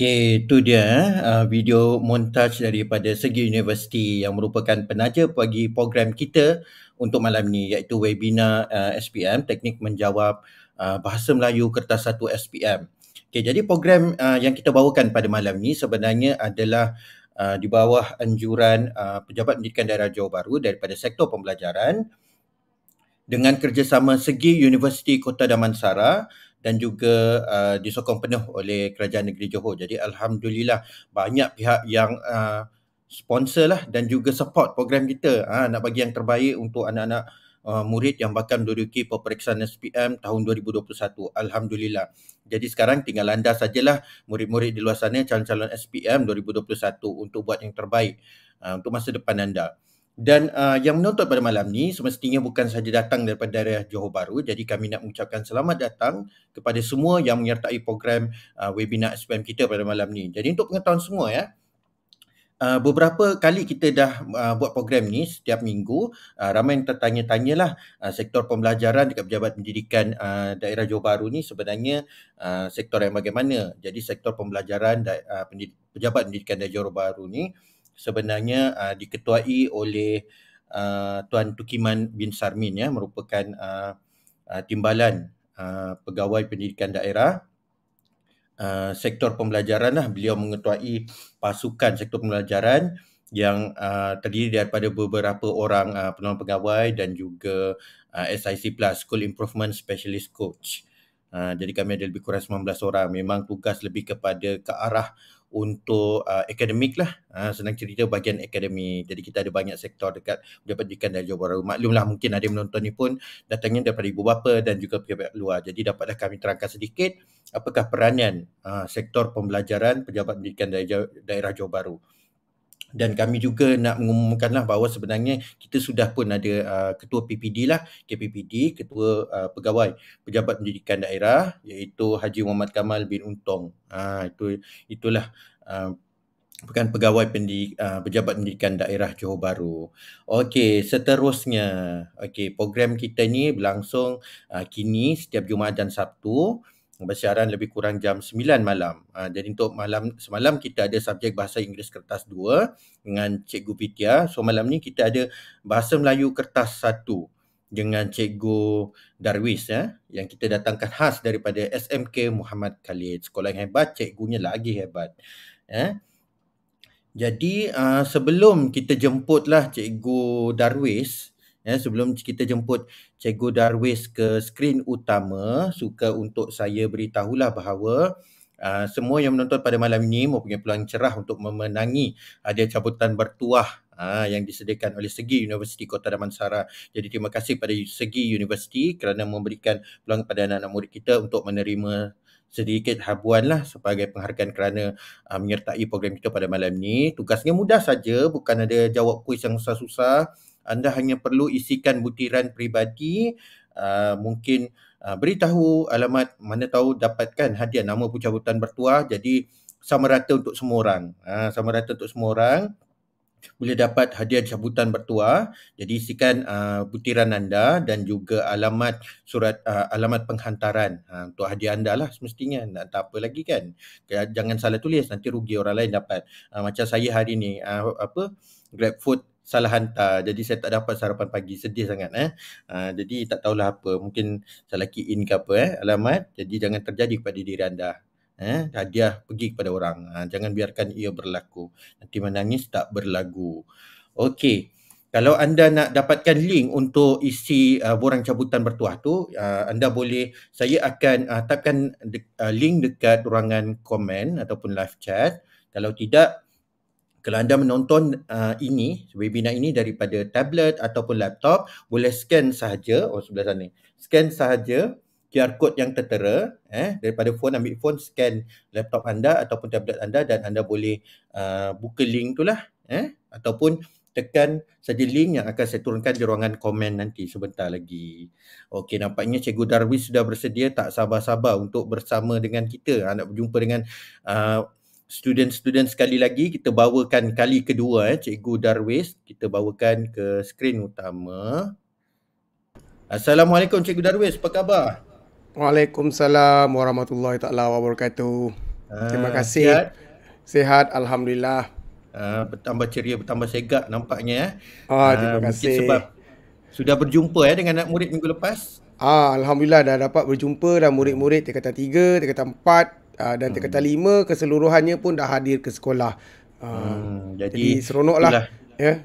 Okey, itu dia uh, video montaj daripada Segi Universiti yang merupakan penaja bagi program kita untuk malam ni iaitu webinar uh, SPM Teknik Menjawab uh, Bahasa Melayu Kertas 1 SPM. Okey, jadi program uh, yang kita bawakan pada malam ni sebenarnya adalah uh, di bawah anjuran uh, Pejabat Pendidikan Daerah Johor Bahru daripada sektor pembelajaran dengan kerjasama Segi Universiti Kota Damansara dan juga uh, disokong penuh oleh Kerajaan Negeri Johor. Jadi alhamdulillah banyak pihak yang uh, sponsor lah dan juga support program kita uh, nak bagi yang terbaik untuk anak-anak uh, murid yang bakal menduduki peperiksaan SPM tahun 2021. Alhamdulillah. Jadi sekarang tinggal anda sajalah murid-murid di luar sana calon-calon SPM 2021 untuk buat yang terbaik uh, untuk masa depan anda. Dan uh, yang menonton pada malam ni semestinya bukan sahaja datang daripada daerah Johor Bahru. Jadi kami nak mengucapkan selamat datang kepada semua yang menyertai program uh, webinar SPM kita pada malam ni. Jadi untuk pengetahuan semua ya, uh, beberapa kali kita dah uh, buat program ni setiap minggu. Uh, ramai yang tertanya-tanyalah uh, sektor pembelajaran dekat Pejabat Pendidikan uh, daerah Johor Bahru ni sebenarnya uh, sektor yang bagaimana. Jadi sektor pembelajaran da- uh, pendid- Pejabat Pendidikan daerah Johor Bahru ni sebenarnya uh, diketuai oleh uh, Tuan Tukiman bin Sarmin ya merupakan uh, uh, timbalan uh, pegawai pendidikan daerah uh, sektor pembelajaran lah beliau mengetuai pasukan sektor pembelajaran yang uh, terdiri daripada beberapa orang uh, penolong pegawai dan juga uh, SIC Plus School Improvement Specialist Coach. Uh, jadi kami ada lebih kurang 19 orang. Memang tugas lebih kepada ke arah untuk uh, akademik lah. Uh, senang cerita bahagian akademik. Jadi kita ada banyak sektor dekat Pejabat Pendidikan dan Johor Bahru. Maklumlah mungkin ada yang menonton ni pun datangnya daripada ibu bapa dan juga pihak-pihak luar. Jadi dapatlah kami terangkan sedikit apakah peranan uh, sektor pembelajaran Pejabat Pendidikan daerah, daerah Johor Bahru dan kami juga nak mengumumkanlah bahawa sebenarnya kita sudah pun ada uh, ketua PPD lah KPPD ketua uh, pegawai pejabat pendidikan daerah iaitu Haji Muhammad Kamal bin Untong uh, itu itulah uh, bukan pegawai pendidik, uh, pejabat pendidikan daerah Johor Bahru. Okey, seterusnya. Okey, program kita ni berlangsung uh, kini setiap Jumaat dan Sabtu bersiaran lebih kurang jam 9 malam. Uh, jadi untuk malam semalam kita ada subjek bahasa Inggeris kertas 2 dengan Cikgu Pitia. So malam ni kita ada bahasa Melayu kertas 1 dengan Cikgu Darwis ya yang kita datangkan khas daripada SMK Muhammad Khalid. Sekolah yang hebat, cikgunya lagi hebat. Ya. Jadi uh, sebelum kita jemputlah Cikgu Darwis, ya sebelum kita jemput Cikgu Darwis ke skrin utama suka untuk saya beritahulah bahawa uh, semua yang menonton pada malam ini mempunyai peluang cerah untuk memenangi hadiah cabutan bertuah uh, yang disediakan oleh Segi Universiti Kota Damansara. Jadi terima kasih kepada Segi Universiti kerana memberikan peluang kepada anak-anak murid kita untuk menerima sedikit habuan lah sebagai penghargaan kerana uh, menyertai program kita pada malam ini. Tugasnya mudah saja, bukan ada jawab kuis yang susah-susah anda hanya perlu isikan butiran peribadi uh, mungkin uh, beritahu alamat mana tahu dapatkan hadiah nama pencabutan bertuah jadi sama rata untuk semua orang. Uh, sama rata untuk semua orang boleh dapat hadiah cabutan bertuah jadi isikan uh, butiran anda dan juga alamat surat uh, alamat penghantaran. Uh, untuk hadiah anda lah semestinya. Nak tak apa lagi kan? Jangan salah tulis nanti rugi orang lain dapat. Uh, macam saya hari ni uh, apa grab food salah hantar jadi saya tak dapat sarapan pagi sedih sangat eh. Uh, jadi tak tahulah apa mungkin salah key in ke apa eh alamat. Jadi jangan terjadi kepada diri anda eh. Hadiah pergi kepada orang uh, jangan biarkan ia berlaku. Nanti menangis tak berlagu. Okey kalau anda nak dapatkan link untuk isi uh, borang cabutan bertuah tu uh, anda boleh saya akan uh, tapkan de- uh, link dekat ruangan komen ataupun live chat. Kalau tidak kalau anda menonton uh, ini webinar ini daripada tablet ataupun laptop boleh scan sahaja oh sebelah sana scan sahaja QR code yang tertera eh daripada phone ambil phone scan laptop anda ataupun tablet anda dan anda boleh uh, buka link tu lah eh ataupun tekan saja link yang akan saya turunkan di ruangan komen nanti sebentar lagi. Okey nampaknya Cikgu Darwis sudah bersedia tak sabar-sabar untuk bersama dengan kita nak berjumpa dengan uh, student-student sekali lagi kita bawakan kali kedua eh Cikgu Darwis kita bawakan ke skrin utama. Assalamualaikum Cikgu Darwis, apa khabar? Waalaikumsalam warahmatullahi taala wabarakatuh. Terima kasih. Sihat? Sihat, Alhamdulillah. Uh, bertambah ceria, bertambah segak nampaknya. Eh. Oh, terima uh, kasih. sebab sudah berjumpa eh, dengan anak murid minggu lepas. Ah, Alhamdulillah dah dapat berjumpa dan murid-murid tingkatan 3, tingkatan 4 uh, dan tingkatan hmm. 5 keseluruhannya pun dah hadir ke sekolah. Uh, hmm, jadi, jadi seronoklah. Ya.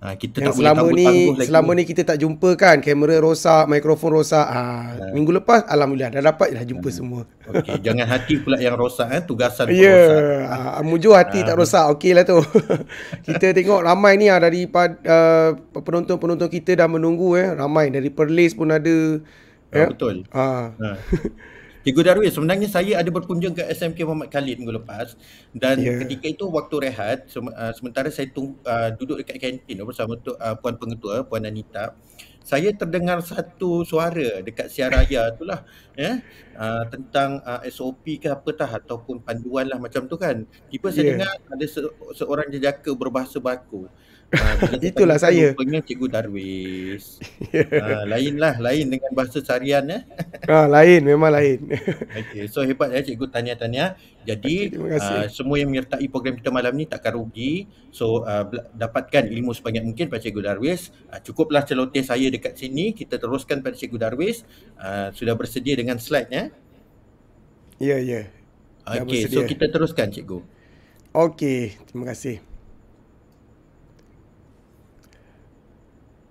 Ha, kita yang tak selama boleh ni lagi. selama ni kita tak jumpa kan kamera rosak mikrofon rosak ha, ha. minggu lepas alhamdulillah dah dapat dah jumpa ha. semua okey jangan hati pula yang rosak eh tugasan yeah. rosak ha, mujur hati ha. tak rosak okeylah tu kita tengok ramai ni ah dari uh, penonton-penonton kita dah menunggu eh ramai dari Perlis pun ada ha, ya betul ha. ha. Cikgu Darwis, sebenarnya saya ada berkunjung ke SMK Muhammad Khalid minggu lepas dan yeah. ketika itu waktu rehat uh, sementara saya tung, uh, duduk dekat kantin bersama tu, uh, puan pengetua, puan Anita saya terdengar satu suara dekat siar raya tu lah ya, uh, tentang uh, SOP ke apa tah ataupun panduan lah macam tu kan tiba saya yeah. dengar ada se- seorang jejaka berbahasa baku Uh, Itulah saya. Rupanya Cikgu Darwis. uh, lain lah, lain dengan bahasa sarian eh. ah, lain, memang lain. okay, so hebat ya Cikgu tanya-tanya. Jadi okay, uh, semua yang menyertai program kita malam ni takkan rugi. So uh, dapatkan ilmu sebanyak mungkin pada Cikgu Darwis. Uh, cukuplah celoteh saya dekat sini. Kita teruskan pada Cikgu Darwis. Uh, sudah bersedia dengan slide ya? Ya, ya. Okay, so kita teruskan Cikgu. Okay, terima kasih.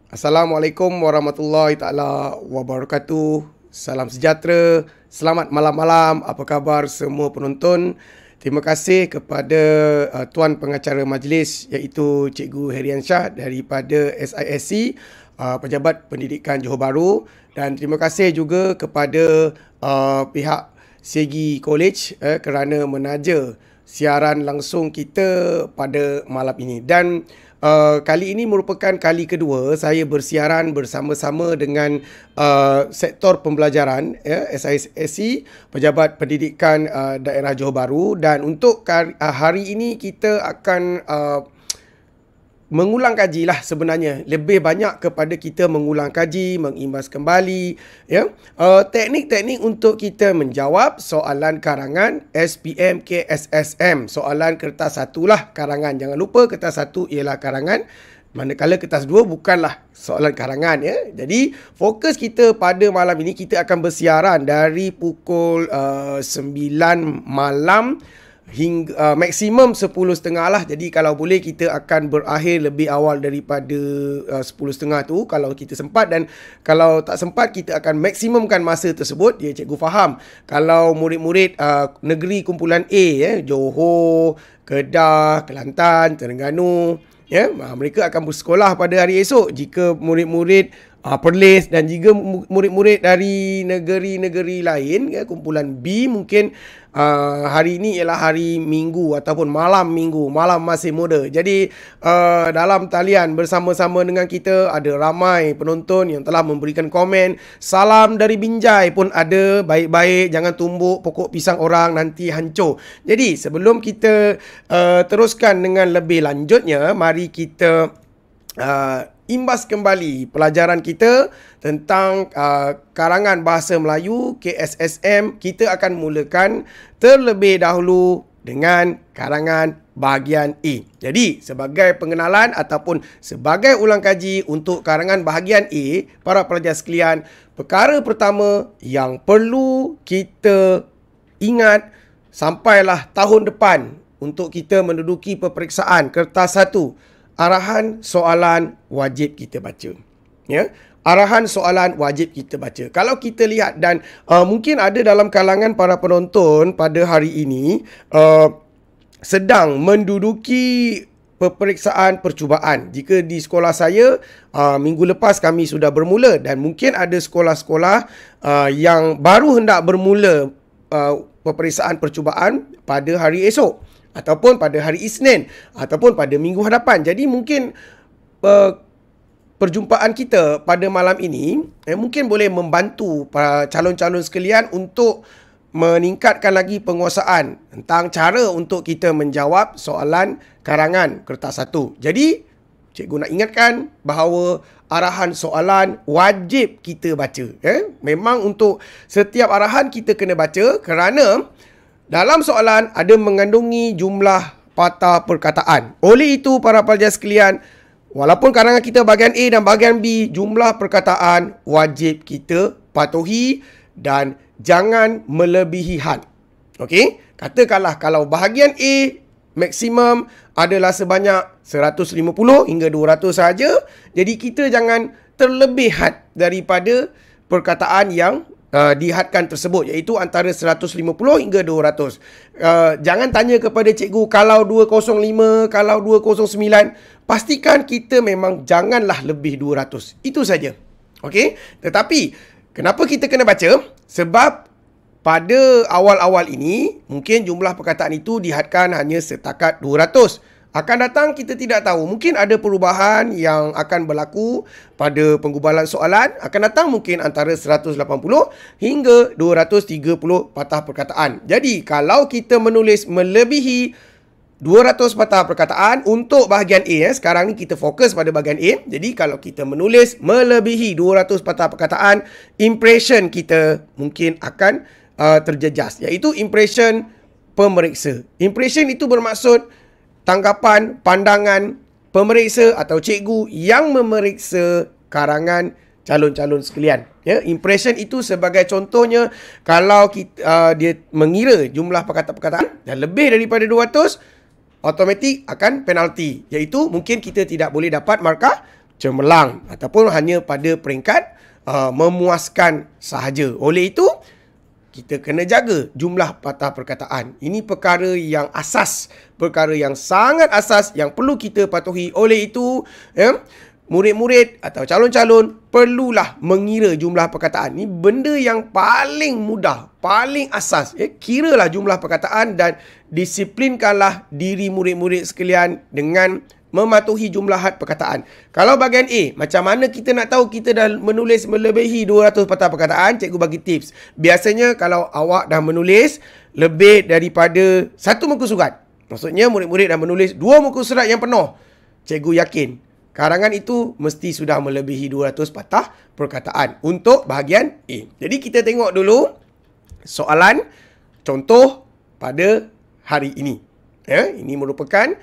Assalamualaikum warahmatullahi taala wabarakatuh. Salam sejahtera. Selamat malam-malam. Apa khabar semua penonton? Terima kasih kepada uh, tuan pengacara majlis iaitu Cikgu Herian Shah daripada SISC uh, Pejabat Pendidikan Johor Bahru dan terima kasih juga kepada uh, pihak Segi College uh, kerana menaja siaran langsung kita pada malam ini dan Uh, kali ini merupakan kali kedua saya bersiaran bersama-sama dengan uh, sektor pembelajaran ya, SISC Pejabat Pendidikan uh, Daerah Johor Bahru. Dan untuk uh, hari ini kita akan uh, mengulang kaji lah sebenarnya. Lebih banyak kepada kita mengulang kaji mengimbas kembali ya. Uh, teknik-teknik untuk kita menjawab soalan karangan SPM KSSM soalan kertas satu lah karangan. Jangan lupa kertas satu ialah karangan. Manakala kertas dua bukanlah soalan karangan ya. Jadi fokus kita pada malam ini kita akan bersiaran dari pukul uh, 9 malam hingga uh, maksimum 10.30 lah. Jadi kalau boleh kita akan berakhir lebih awal daripada uh, 10.30 tu kalau kita sempat. Dan kalau tak sempat kita akan maksimumkan masa tersebut. Ya cikgu faham. Kalau murid-murid uh, negeri kumpulan A ya Johor Kedah Kelantan Terengganu ya mereka akan bersekolah pada hari esok. Jika murid-murid uh, Perlis dan juga murid-murid dari negeri-negeri lain ya kumpulan B mungkin uh, hari ini ialah hari Minggu ataupun malam Minggu, malam masih muda. Jadi uh, dalam talian bersama-sama dengan kita ada ramai penonton yang telah memberikan komen. Salam dari Binjai pun ada. Baik-baik jangan tumbuk pokok pisang orang nanti hancur. Jadi sebelum kita uh, teruskan dengan lebih lanjutnya, mari kita uh, imbas kembali pelajaran kita tentang uh, karangan bahasa Melayu KSSM kita akan mulakan terlebih dahulu dengan karangan bahagian A. Jadi sebagai pengenalan ataupun sebagai ulang kaji untuk karangan bahagian A para pelajar sekalian perkara pertama yang perlu kita ingat sampailah tahun depan untuk kita menduduki peperiksaan kertas arahan soalan wajib kita baca. Ya. Arahan soalan wajib kita baca. Kalau kita lihat dan uh, mungkin ada dalam kalangan para penonton pada hari ini uh, sedang menduduki peperiksaan percubaan. Jika di sekolah saya uh, minggu lepas kami sudah bermula dan mungkin ada sekolah-sekolah uh, yang baru hendak bermula uh, peperiksaan percubaan pada hari esok ataupun pada hari Isnin ataupun pada minggu hadapan. Jadi mungkin uh, perjumpaan kita pada malam ini eh, mungkin boleh membantu para calon-calon sekalian untuk meningkatkan lagi penguasaan tentang cara untuk kita menjawab soalan karangan kertas satu. Jadi, cikgu nak ingatkan bahawa arahan soalan wajib kita baca. Eh? Memang untuk setiap arahan kita kena baca kerana dalam soalan ada mengandungi jumlah patah perkataan. Oleh itu para pelajar sekalian, walaupun karangan kita bahagian A dan bahagian B, jumlah perkataan wajib kita patuhi dan jangan melebihi had. Okey? Katakanlah kalau bahagian A maksimum adalah sebanyak 150 hingga 200 saja, jadi kita jangan terlebih had daripada perkataan yang uh, dihadkan tersebut iaitu antara 150 hingga 200. Uh, jangan tanya kepada cikgu kalau 205, kalau 209, pastikan kita memang janganlah lebih 200. Itu saja. Okey? Tetapi kenapa kita kena baca? Sebab pada awal-awal ini mungkin jumlah perkataan itu dihadkan hanya setakat 200. Akan datang kita tidak tahu. Mungkin ada perubahan yang akan berlaku pada penggubalan soalan. Akan datang mungkin antara 180 hingga 230 patah perkataan. Jadi kalau kita menulis melebihi 200 patah perkataan untuk bahagian A. Eh. Sekarang ni kita fokus pada bahagian A. Jadi kalau kita menulis melebihi 200 patah perkataan, impression kita mungkin akan uh, terjejas. Iaitu impression pemeriksa. Impression itu bermaksud tanggapan, pandangan pemeriksa atau cikgu yang memeriksa karangan calon-calon sekalian. Ya, impression itu sebagai contohnya kalau kita, uh, dia mengira jumlah perkataan-perkataan dan lebih daripada 200, automatik akan penalti. Iaitu mungkin kita tidak boleh dapat markah cemerlang ataupun hanya pada peringkat uh, memuaskan sahaja. Oleh itu, kita kena jaga jumlah patah perkataan. Ini perkara yang asas, perkara yang sangat asas yang perlu kita patuhi. Oleh itu, ya, murid-murid atau calon-calon perlulah mengira jumlah perkataan. Ini benda yang paling mudah, paling asas. Ya, kiralah jumlah perkataan dan disiplinkanlah diri murid-murid sekalian dengan mematuhi jumlah had perkataan. Kalau bahagian A, macam mana kita nak tahu kita dah menulis melebihi 200 patah perkataan? Cikgu bagi tips. Biasanya kalau awak dah menulis lebih daripada satu muka surat. Maksudnya murid-murid dah menulis dua muka surat yang penuh. Cikgu yakin karangan itu mesti sudah melebihi 200 patah perkataan untuk bahagian A. Jadi kita tengok dulu soalan contoh pada hari ini. Ya, ini merupakan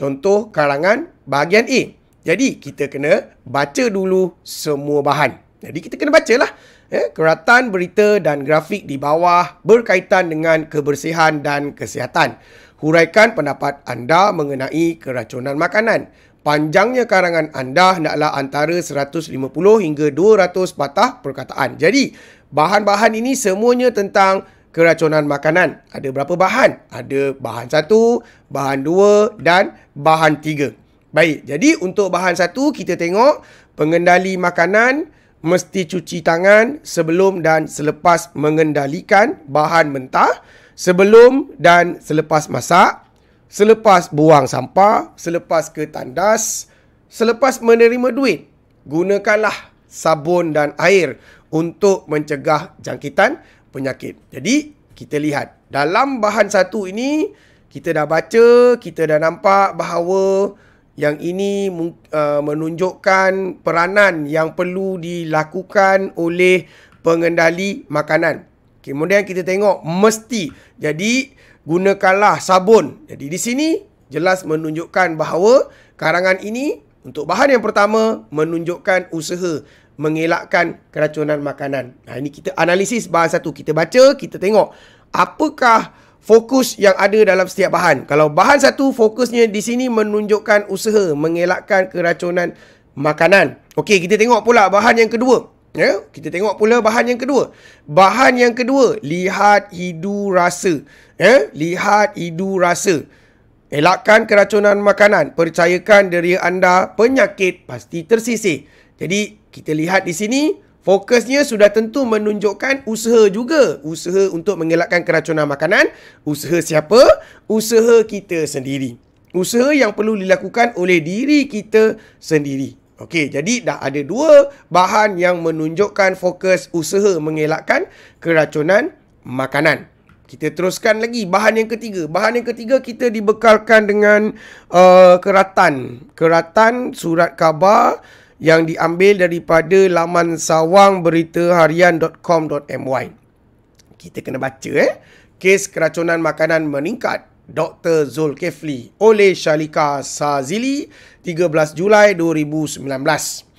Contoh karangan bahagian A. Jadi kita kena baca dulu semua bahan. Jadi kita kena bacalah. Eh, keratan berita dan grafik di bawah berkaitan dengan kebersihan dan kesihatan. Huraikan pendapat anda mengenai keracunan makanan. Panjangnya karangan anda hendaklah antara 150 hingga 200 patah perkataan. Jadi, bahan-bahan ini semuanya tentang keracunan makanan. Ada berapa bahan? Ada bahan satu, bahan dua dan bahan tiga. Baik, jadi untuk bahan satu kita tengok pengendali makanan mesti cuci tangan sebelum dan selepas mengendalikan bahan mentah, sebelum dan selepas masak, selepas buang sampah, selepas ke tandas, selepas menerima duit. Gunakanlah sabun dan air untuk mencegah jangkitan penyakit. Jadi, kita lihat. Dalam bahan satu ini, kita dah baca, kita dah nampak bahawa yang ini uh, menunjukkan peranan yang perlu dilakukan oleh pengendali makanan. Kemudian kita tengok mesti. Jadi, gunakanlah sabun. Jadi, di sini jelas menunjukkan bahawa karangan ini untuk bahan yang pertama menunjukkan usaha mengelakkan keracunan makanan. Nah, ini kita analisis bahan satu. Kita baca, kita tengok apakah fokus yang ada dalam setiap bahan. Kalau bahan satu fokusnya di sini menunjukkan usaha mengelakkan keracunan makanan. Okey, kita tengok pula bahan yang kedua. Ya, kita tengok pula bahan yang kedua. Bahan yang kedua, lihat hidu rasa. Ya, lihat hidu rasa. Elakkan keracunan makanan. Percayakan diri anda penyakit pasti tersisih. Jadi kita lihat di sini fokusnya sudah tentu menunjukkan usaha juga. Usaha untuk mengelakkan keracunan makanan. Usaha siapa? Usaha kita sendiri. Usaha yang perlu dilakukan oleh diri kita sendiri. Okey, jadi dah ada dua bahan yang menunjukkan fokus usaha mengelakkan keracunan makanan. Kita teruskan lagi bahan yang ketiga. Bahan yang ketiga kita dibekalkan dengan uh, keratan. Keratan surat khabar yang diambil daripada laman sawangberitaharian.com.my. Kita kena baca eh. kes keracunan makanan meningkat Dr. Zulkifli oleh Shalika Sazili 13 Julai 2019.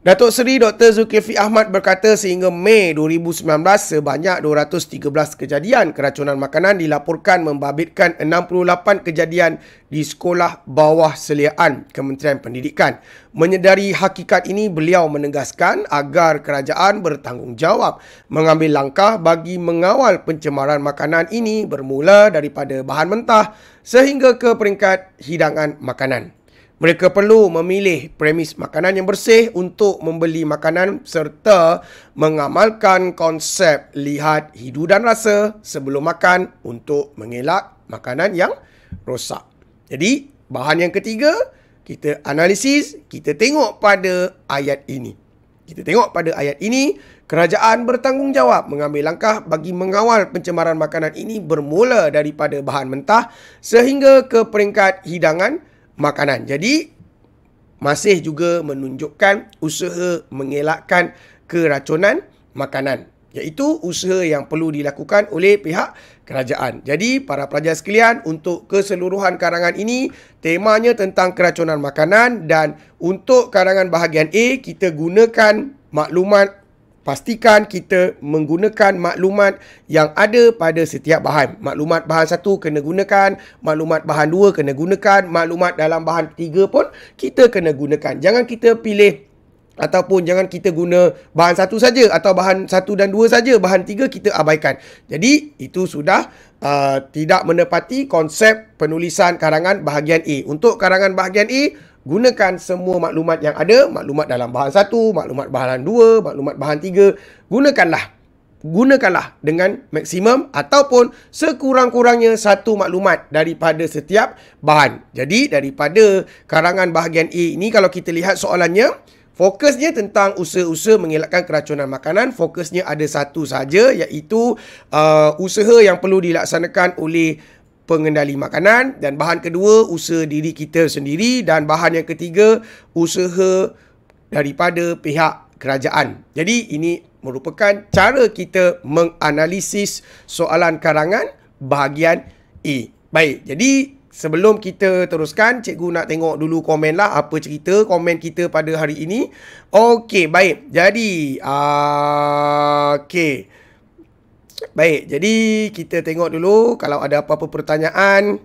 Datuk Seri Dr. Zulkifli Ahmad berkata sehingga Mei 2019 sebanyak 213 kejadian keracunan makanan dilaporkan membabitkan 68 kejadian di sekolah bawah seliaan Kementerian Pendidikan. Menyedari hakikat ini beliau menegaskan agar kerajaan bertanggungjawab mengambil langkah bagi mengawal pencemaran makanan ini bermula daripada bahan mentah sehingga ke peringkat hidangan makanan. Mereka perlu memilih premis makanan yang bersih untuk membeli makanan serta mengamalkan konsep lihat hidu dan rasa sebelum makan untuk mengelak makanan yang rosak. Jadi, bahan yang ketiga, kita analisis, kita tengok pada ayat ini. Kita tengok pada ayat ini, kerajaan bertanggungjawab mengambil langkah bagi mengawal pencemaran makanan ini bermula daripada bahan mentah sehingga ke peringkat hidangan makanan. Jadi masih juga menunjukkan usaha mengelakkan keracunan makanan iaitu usaha yang perlu dilakukan oleh pihak kerajaan. Jadi para pelajar sekalian untuk keseluruhan karangan ini temanya tentang keracunan makanan dan untuk karangan bahagian A kita gunakan maklumat pastikan kita menggunakan maklumat yang ada pada setiap bahan. Maklumat bahan satu kena gunakan, maklumat bahan dua kena gunakan, maklumat dalam bahan tiga pun kita kena gunakan. Jangan kita pilih ataupun jangan kita guna bahan satu saja atau bahan satu dan dua saja, bahan tiga kita abaikan. Jadi itu sudah uh, tidak menepati konsep penulisan karangan bahagian A. Untuk karangan bahagian A, gunakan semua maklumat yang ada, maklumat dalam bahan satu, maklumat bahan dua, maklumat bahan tiga, gunakanlah. Gunakanlah dengan maksimum ataupun sekurang-kurangnya satu maklumat daripada setiap bahan. Jadi daripada karangan bahagian A ini kalau kita lihat soalannya, fokusnya tentang usaha-usaha mengelakkan keracunan makanan, fokusnya ada satu saja iaitu uh, usaha yang perlu dilaksanakan oleh pengendali makanan dan bahan kedua usaha diri kita sendiri dan bahan yang ketiga usaha daripada pihak kerajaan. Jadi ini merupakan cara kita menganalisis soalan karangan bahagian A. Baik, jadi sebelum kita teruskan, cikgu nak tengok dulu komen lah apa cerita komen kita pada hari ini. Okey, baik. Jadi, uh, okey. Baik, jadi kita tengok dulu kalau ada apa-apa pertanyaan.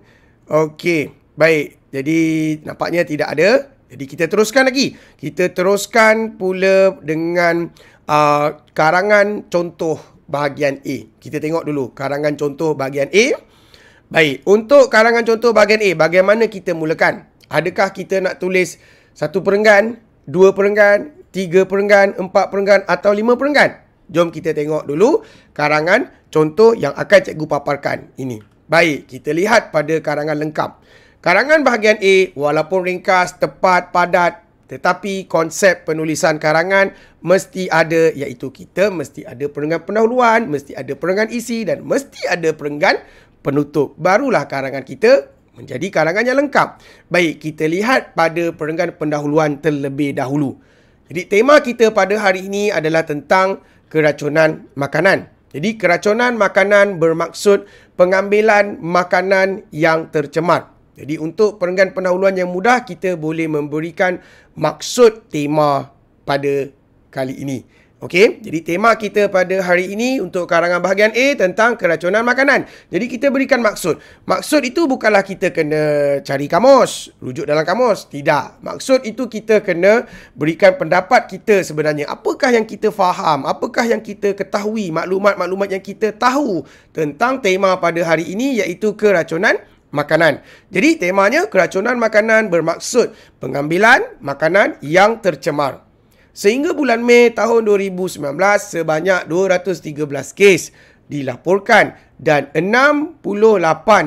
Okey, baik. Jadi nampaknya tidak ada. Jadi kita teruskan lagi. Kita teruskan pula dengan uh, karangan contoh bahagian A. Kita tengok dulu karangan contoh bahagian A. Baik, untuk karangan contoh bahagian A, bagaimana kita mulakan? Adakah kita nak tulis satu perenggan, dua perenggan, tiga perenggan, empat perenggan atau lima perenggan? Jom kita tengok dulu karangan contoh yang akan cikgu paparkan ini. Baik, kita lihat pada karangan lengkap. Karangan bahagian A walaupun ringkas, tepat, padat tetapi konsep penulisan karangan mesti ada iaitu kita mesti ada perenggan pendahuluan, mesti ada perenggan isi dan mesti ada perenggan penutup. Barulah karangan kita menjadi karangan yang lengkap. Baik, kita lihat pada perenggan pendahuluan terlebih dahulu. Jadi tema kita pada hari ini adalah tentang keracunan makanan. Jadi keracunan makanan bermaksud pengambilan makanan yang tercemar. Jadi untuk perenggan pendahuluan yang mudah kita boleh memberikan maksud tema pada kali ini. Okey, jadi tema kita pada hari ini untuk karangan bahagian A tentang keracunan makanan. Jadi kita berikan maksud. Maksud itu bukanlah kita kena cari kamus, rujuk dalam kamus. Tidak. Maksud itu kita kena berikan pendapat kita sebenarnya. Apakah yang kita faham? Apakah yang kita ketahui? Maklumat-maklumat yang kita tahu tentang tema pada hari ini iaitu keracunan makanan. Jadi temanya keracunan makanan bermaksud pengambilan makanan yang tercemar. Sehingga bulan Mei tahun 2019, sebanyak 213 kes dilaporkan dan 68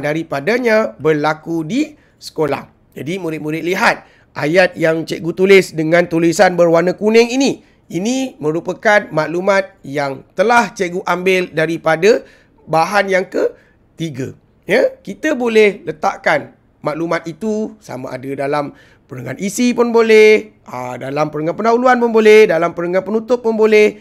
daripadanya berlaku di sekolah. Jadi murid-murid lihat ayat yang cikgu tulis dengan tulisan berwarna kuning ini. Ini merupakan maklumat yang telah cikgu ambil daripada bahan yang ketiga. Ya, kita boleh letakkan maklumat itu sama ada dalam perenggan isi pun boleh, ah, dalam perenggan pendahuluan pun boleh, dalam perenggan penutup pun boleh.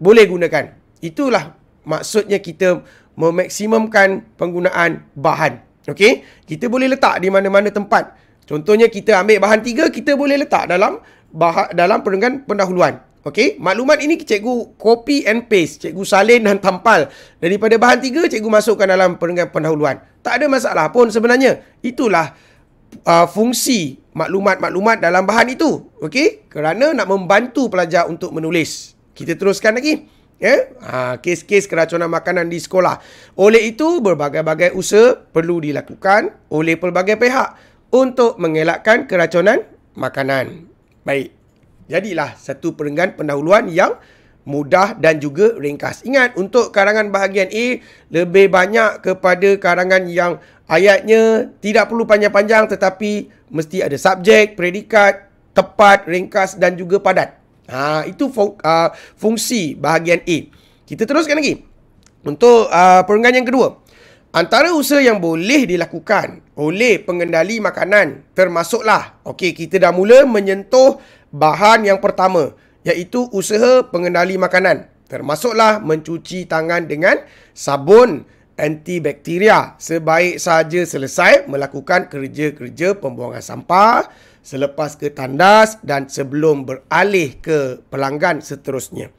Boleh gunakan. Itulah maksudnya kita memaksimumkan penggunaan bahan. Okey, kita boleh letak di mana-mana tempat. Contohnya kita ambil bahan tiga, kita boleh letak dalam bahan dalam perenggan pendahuluan. Okey, maklumat ini cikgu copy and paste, cikgu salin dan tampal daripada bahan tiga, cikgu masukkan dalam perenggan pendahuluan. Tak ada masalah pun sebenarnya. Itulah uh, fungsi maklumat-maklumat dalam bahan itu. Okey, kerana nak membantu pelajar untuk menulis. Kita teruskan lagi. Ya, ha, kes-kes keracunan makanan di sekolah. Oleh itu, berbagai-bagai usaha perlu dilakukan oleh pelbagai pihak untuk mengelakkan keracunan makanan. Baik, jadilah satu perenggan pendahuluan yang mudah dan juga ringkas. Ingat, untuk karangan bahagian A, lebih banyak kepada karangan yang ayatnya tidak perlu panjang-panjang tetapi mesti ada subjek, predikat, tepat, ringkas dan juga padat. Ha, itu uh, fungsi bahagian A. Kita teruskan lagi. Untuk uh, perenggan yang kedua. Antara usaha yang boleh dilakukan oleh pengendali makanan termasuklah, okey kita dah mula menyentuh bahan yang pertama iaitu usaha pengendali makanan. Termasuklah mencuci tangan dengan sabun antibakteria sebaik saja selesai melakukan kerja-kerja pembuangan sampah, selepas ke tandas dan sebelum beralih ke pelanggan seterusnya.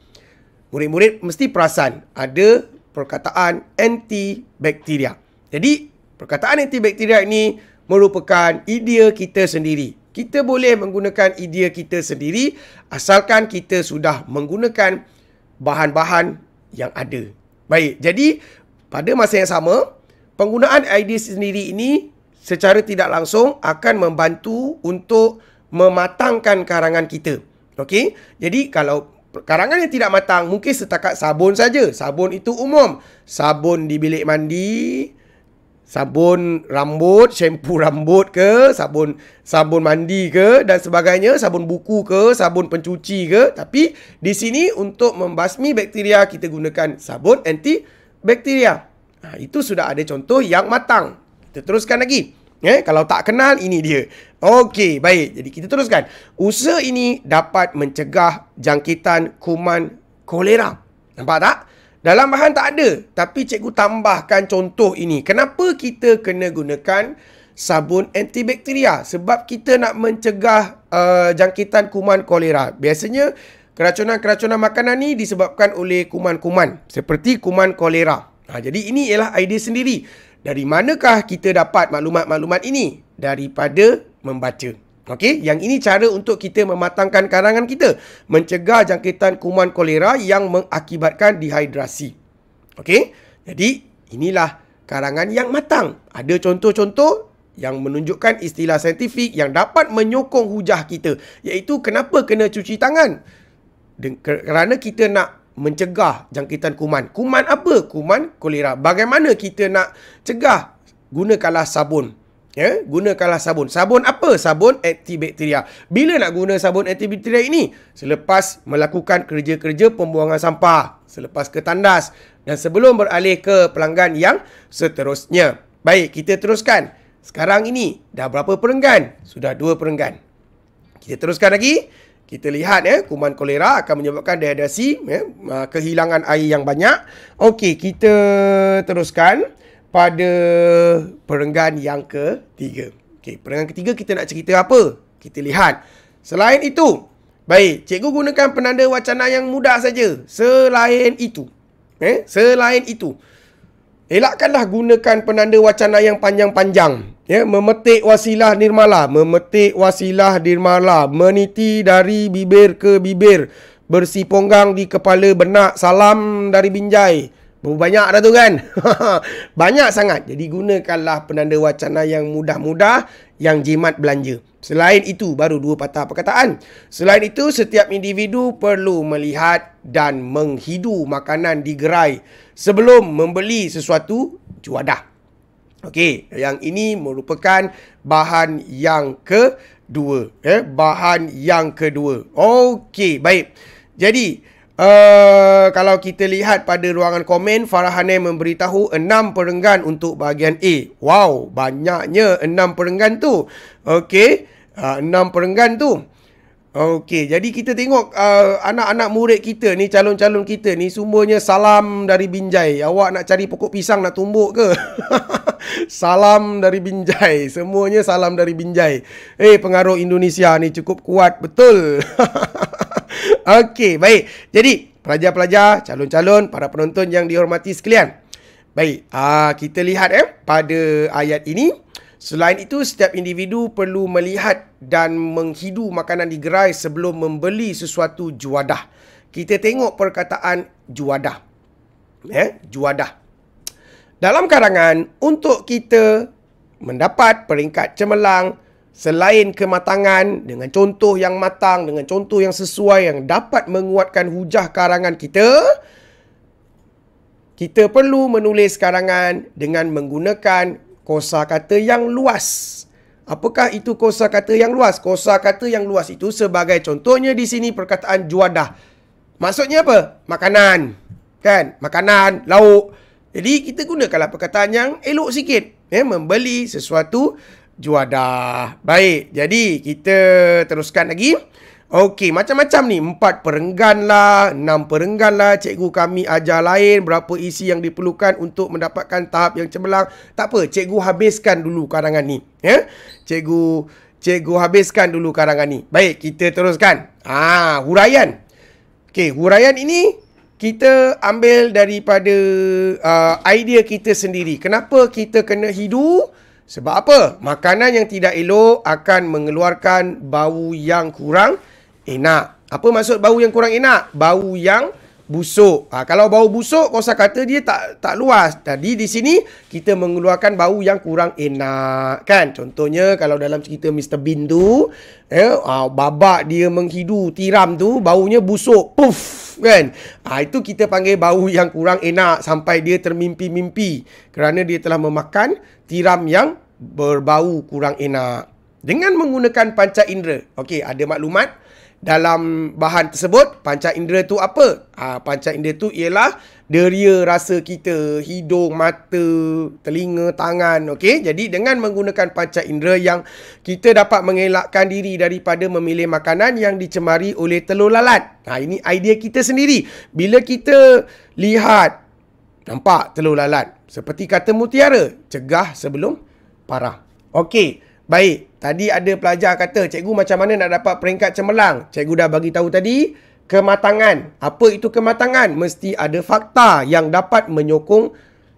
Murid-murid mesti perasan ada perkataan antibakteria. Jadi, perkataan antibakteria ini merupakan idea kita sendiri. Kita boleh menggunakan idea kita sendiri asalkan kita sudah menggunakan bahan-bahan yang ada. Baik, jadi pada masa yang sama, penggunaan idea sendiri ini secara tidak langsung akan membantu untuk mematangkan karangan kita. Okey? Jadi kalau karangan yang tidak matang mungkin setakat sabun saja. Sabun itu umum. Sabun di bilik mandi, sabun rambut, shampoo rambut ke, sabun sabun mandi ke dan sebagainya, sabun buku ke, sabun pencuci ke. Tapi di sini untuk membasmi bakteria kita gunakan sabun anti bakteria. Ha, itu sudah ada contoh yang matang. Kita teruskan lagi. Eh, kalau tak kenal, ini dia. Okey, baik. Jadi kita teruskan. Usaha ini dapat mencegah jangkitan kuman kolera. Nampak tak? Dalam bahan tak ada. Tapi cikgu tambahkan contoh ini. Kenapa kita kena gunakan sabun antibakteria? Sebab kita nak mencegah uh, jangkitan kuman kolera. Biasanya, keracunan-keracunan makanan ni disebabkan oleh kuman-kuman. Seperti kuman kolera. Ha, jadi ini ialah idea sendiri. Dari manakah kita dapat maklumat-maklumat ini? Daripada membaca. Okey, yang ini cara untuk kita mematangkan karangan kita, mencegah jangkitan kuman kolera yang mengakibatkan dehidrasi. Okey, jadi inilah karangan yang matang. Ada contoh-contoh yang menunjukkan istilah saintifik yang dapat menyokong hujah kita, iaitu kenapa kena cuci tangan. Kerana kita nak mencegah jangkitan kuman. Kuman apa? Kuman kolera. Bagaimana kita nak cegah? Gunakanlah sabun. Ya, gunakanlah sabun. Sabun apa? Sabun antibakteria. Bila nak guna sabun antibakteria ini? Selepas melakukan kerja-kerja pembuangan sampah, selepas ke tandas dan sebelum beralih ke pelanggan yang seterusnya. Baik, kita teruskan. Sekarang ini dah berapa perenggan? Sudah dua perenggan. Kita teruskan lagi kita lihat ya kuman kolera akan menyebabkan dehidrasi ya kehilangan air yang banyak okey kita teruskan pada perenggan yang ketiga. Okey perenggan ketiga kita nak cerita apa? Kita lihat. Selain itu baik cikgu gunakan penanda wacana yang mudah saja. Selain itu eh selain itu elakkanlah gunakan penanda wacana yang panjang-panjang Ya, memetik wasilah nirmala, memetik wasilah nirmala, meniti dari bibir ke bibir, bersih ponggang di kepala benak, salam dari binjai. Banyak dah tu kan? Banyak sangat. Jadi gunakanlah penanda wacana yang mudah-mudah, yang jimat belanja. Selain itu, baru dua patah perkataan. Selain itu, setiap individu perlu melihat dan menghidu makanan di gerai sebelum membeli sesuatu juadah. Okey, yang ini merupakan bahan yang kedua. Eh, bahan yang kedua. Okey, baik. Jadi, uh, kalau kita lihat pada ruangan komen, Farahane memberitahu enam perenggan untuk bahagian A. Wow, banyaknya enam perenggan tu. Okey, uh, enam perenggan tu. Okey, jadi kita tengok uh, anak-anak murid kita ni, calon-calon kita ni semuanya salam dari Binjai. Awak nak cari pokok pisang nak tumbuk ke? salam dari Binjai. Semuanya salam dari Binjai. Eh, pengaruh Indonesia ni cukup kuat betul. Okey, baik. Jadi, pelajar-pelajar, calon-calon, para penonton yang dihormati sekalian. Baik, uh, kita lihat eh pada ayat ini. Selain itu, setiap individu perlu melihat dan menghidu makanan di gerai sebelum membeli sesuatu juadah. Kita tengok perkataan juadah. Eh, juadah. Dalam karangan, untuk kita mendapat peringkat cemerlang selain kematangan dengan contoh yang matang, dengan contoh yang sesuai yang dapat menguatkan hujah karangan kita, kita perlu menulis karangan dengan menggunakan kosa kata yang luas. Apakah itu kosa kata yang luas? Kosa kata yang luas itu sebagai contohnya di sini perkataan juadah. Maksudnya apa? Makanan. Kan? Makanan, lauk. Jadi kita gunakanlah perkataan yang elok sikit. Eh, membeli sesuatu juadah. Baik, jadi kita teruskan lagi. Okey, macam-macam ni. Empat perenggan lah, enam perenggan lah. Cikgu kami ajar lain berapa isi yang diperlukan untuk mendapatkan tahap yang cemerlang. Tak apa, cikgu habiskan dulu karangan ni. Ya? Cikgu cikgu habiskan dulu karangan ni. Baik, kita teruskan. Ah, huraian. Okey, huraian ini kita ambil daripada uh, idea kita sendiri. Kenapa kita kena hidu? Sebab apa? Makanan yang tidak elok akan mengeluarkan bau yang kurang enak. Apa maksud bau yang kurang enak? Bau yang busuk. Ha, kalau bau busuk, kosa kata dia tak tak luas. Tadi di sini kita mengeluarkan bau yang kurang enak, kan? Contohnya kalau dalam cerita Mr Bean tu, eh, ha, babak dia menghidu tiram tu, baunya busuk. Puff, kan? Ha, itu kita panggil bau yang kurang enak sampai dia termimpi-mimpi kerana dia telah memakan tiram yang berbau kurang enak. Dengan menggunakan panca indera. Okey, ada maklumat dalam bahan tersebut panca indera tu apa? Ha, panca indera tu ialah deria rasa kita, hidung, mata, telinga, tangan. Okey, jadi dengan menggunakan panca indera yang kita dapat mengelakkan diri daripada memilih makanan yang dicemari oleh telur lalat. Ha, ini idea kita sendiri. Bila kita lihat nampak telur lalat seperti kata mutiara, cegah sebelum parah. Okey, baik. Tadi ada pelajar kata, cikgu macam mana nak dapat peringkat cemerlang? Cikgu dah bagi tahu tadi, kematangan. Apa itu kematangan? Mesti ada fakta yang dapat menyokong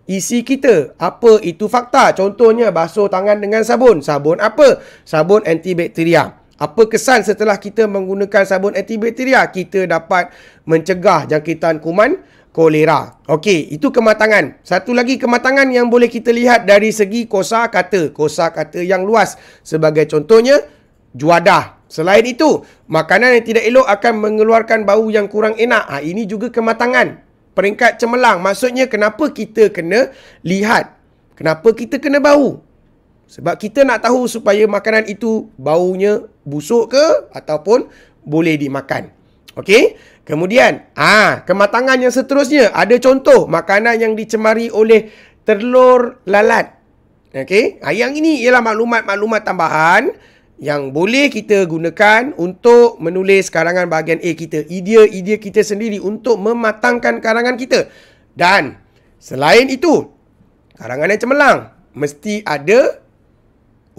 isi kita. Apa itu fakta? Contohnya basuh tangan dengan sabun. Sabun apa? Sabun antibakteria. Apa kesan setelah kita menggunakan sabun antibakteria? Kita dapat mencegah jangkitan kuman kolera. Okey, itu kematangan. Satu lagi kematangan yang boleh kita lihat dari segi kosa kata. Kosa kata yang luas. Sebagai contohnya, juadah. Selain itu, makanan yang tidak elok akan mengeluarkan bau yang kurang enak. Ha, ini juga kematangan. Peringkat cemerlang. Maksudnya, kenapa kita kena lihat? Kenapa kita kena bau? Sebab kita nak tahu supaya makanan itu baunya busuk ke ataupun boleh dimakan. Okey? Kemudian, ah, kematangan yang seterusnya ada contoh makanan yang dicemari oleh telur lalat. Okey, ah, yang ini ialah maklumat-maklumat tambahan yang boleh kita gunakan untuk menulis karangan bahagian A kita. Idea-idea kita sendiri untuk mematangkan karangan kita. Dan selain itu, karangan yang cemerlang mesti ada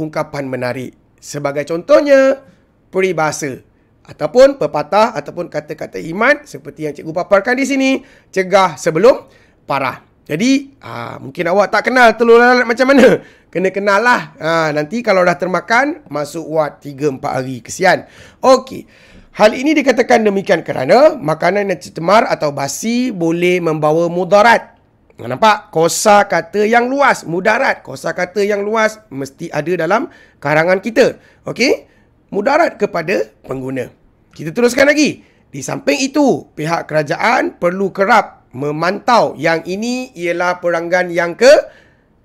ungkapan menarik. Sebagai contohnya, peribahasa ataupun pepatah ataupun kata-kata iman seperti yang cikgu paparkan di sini cegah sebelum parah. Jadi aa, mungkin awak tak kenal telur lalat macam mana. Kena kenal lah. Aa, nanti kalau dah termakan masuk wad 3-4 hari. Kesian. Okey. Hal ini dikatakan demikian kerana makanan yang cemar atau basi boleh membawa mudarat. Nampak? Kosa kata yang luas. Mudarat. Kosa kata yang luas mesti ada dalam karangan kita. Okey? Mudarat kepada pengguna. Kita teruskan lagi. Di samping itu, pihak kerajaan perlu kerap memantau yang ini ialah perenggan yang ke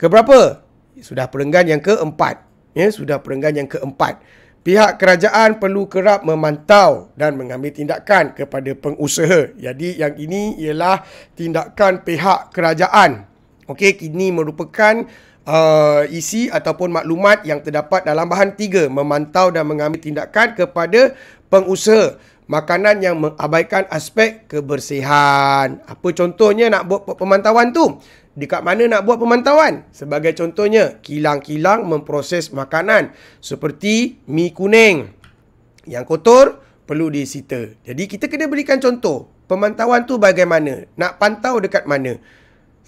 ke berapa? Sudah perenggan yang keempat. Ya, sudah perenggan yang keempat. Pihak kerajaan perlu kerap memantau dan mengambil tindakan kepada pengusaha. Jadi yang ini ialah tindakan pihak kerajaan. Okey, ini merupakan uh, isi ataupun maklumat yang terdapat dalam bahan tiga memantau dan mengambil tindakan kepada pengusaha makanan yang mengabaikan aspek kebersihan. Apa contohnya nak buat pemantauan tu? Dekat mana nak buat pemantauan? Sebagai contohnya, kilang-kilang memproses makanan seperti mi kuning. Yang kotor perlu disita. Jadi kita kena berikan contoh. Pemantauan tu bagaimana? Nak pantau dekat mana?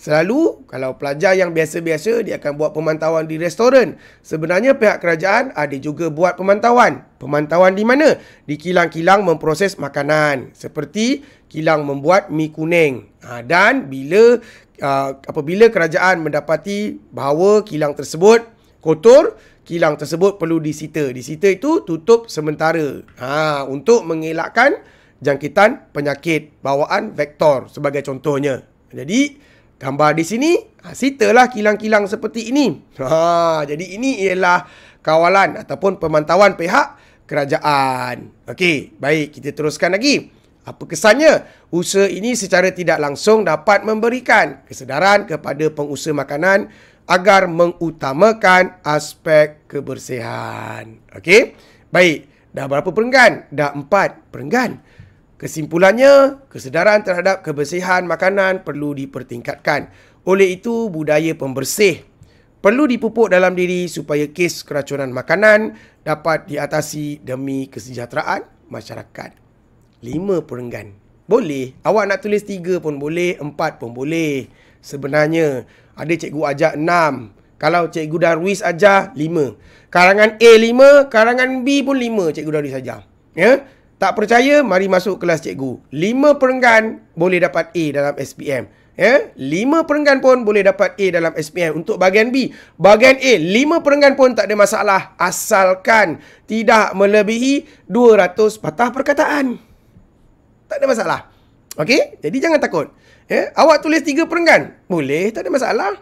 Selalu kalau pelajar yang biasa-biasa dia akan buat pemantauan di restoran. Sebenarnya pihak kerajaan ada juga buat pemantauan. Pemantauan di mana? Di kilang-kilang memproses makanan. Seperti kilang membuat mi kuning. Ha, dan bila uh, apabila kerajaan mendapati bahawa kilang tersebut kotor, kilang tersebut perlu disita. Disita itu tutup sementara. Ha, untuk mengelakkan jangkitan penyakit bawaan vektor sebagai contohnya. Jadi, gambar di sini, ha, sitalah kilang-kilang seperti ini. Ha, jadi ini ialah kawalan ataupun pemantauan pihak kerajaan. Okey, baik kita teruskan lagi. Apa kesannya? Usaha ini secara tidak langsung dapat memberikan kesedaran kepada pengusaha makanan agar mengutamakan aspek kebersihan. Okey? Baik. Dah berapa perenggan? Dah empat perenggan. Kesimpulannya, kesedaran terhadap kebersihan makanan perlu dipertingkatkan. Oleh itu, budaya pembersih perlu dipupuk dalam diri supaya kes keracunan makanan dapat diatasi demi kesejahteraan masyarakat lima perenggan. Boleh. Awak nak tulis tiga pun boleh, empat pun boleh. Sebenarnya, ada cikgu ajar enam. Kalau cikgu Darwis ajar, lima. Karangan A lima, karangan B pun lima cikgu Darwis ajar. Ya? Tak percaya, mari masuk kelas cikgu. Lima perenggan boleh dapat A dalam SPM. Ya? Lima perenggan pun boleh dapat A dalam SPM. Untuk bahagian B, bahagian A, lima perenggan pun tak ada masalah. Asalkan tidak melebihi 200 patah perkataan. Tak ada masalah. Okey? Jadi jangan takut. Ya? Awak tulis tiga perenggan. Boleh, tak ada masalah.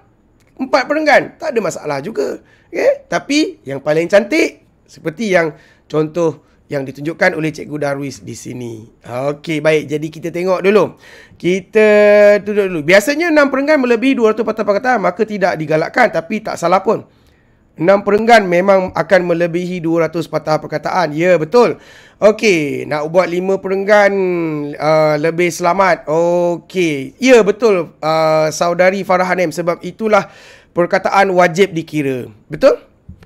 Empat perenggan. Tak ada masalah juga. Okay? Tapi yang paling cantik, seperti yang contoh yang ditunjukkan oleh Cikgu Darwis di sini. Okey, baik. Jadi kita tengok dulu. Kita duduk dulu. Biasanya enam perenggan melebihi 200 patah perkataan, maka tidak digalakkan. Tapi tak salah pun. Enam perenggan memang akan melebihi 200 patah perkataan. Ya, betul. Okey, nak buat lima perenggan uh, lebih selamat. Okey. Ya, betul. Uh, saudari Farhanem. Sebab itulah perkataan wajib dikira. Betul?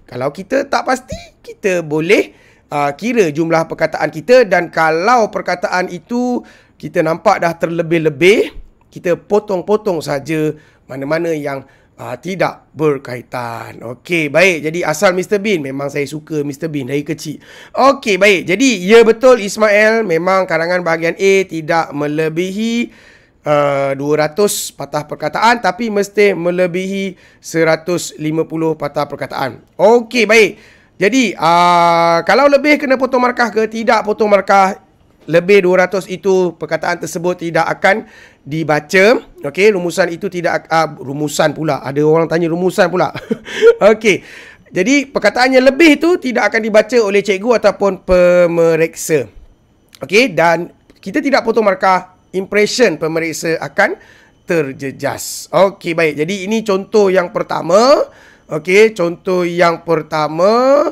Kalau kita tak pasti, kita boleh uh, kira jumlah perkataan kita. Dan kalau perkataan itu kita nampak dah terlebih-lebih, kita potong-potong saja mana-mana yang uh, tidak berkaitan. Okey, baik. Jadi asal Mr Bean memang saya suka Mr Bean dari kecil. Okey, baik. Jadi ya betul Ismail memang karangan bahagian A tidak melebihi uh, 200 patah perkataan tapi mesti melebihi 150 patah perkataan. Okey, baik. Jadi uh, kalau lebih kena potong markah ke tidak potong markah lebih 200 itu perkataan tersebut tidak akan dibaca. Okey rumusan itu tidak uh, rumusan pula. Ada orang tanya rumusan pula. Okey. Jadi perkataannya lebih itu tidak akan dibaca oleh cikgu ataupun pemeriksa. Okey dan kita tidak potong markah impression pemeriksa akan terjejas. Okey baik. Jadi ini contoh yang pertama okey contoh yang pertama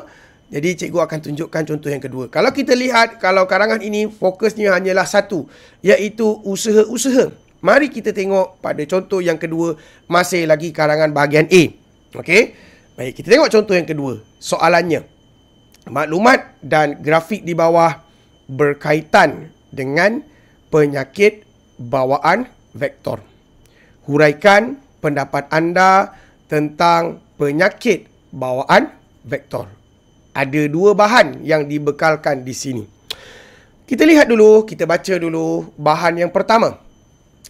jadi cikgu akan tunjukkan contoh yang kedua. Kalau kita lihat, kalau karangan ini fokusnya hanyalah satu. Iaitu usaha-usaha. Mari kita tengok pada contoh yang kedua. Masih lagi karangan bahagian A. Okey. Baik, kita tengok contoh yang kedua. Soalannya. Maklumat dan grafik di bawah berkaitan dengan penyakit bawaan vektor. Huraikan pendapat anda tentang penyakit bawaan vektor ada dua bahan yang dibekalkan di sini. Kita lihat dulu, kita baca dulu bahan yang pertama.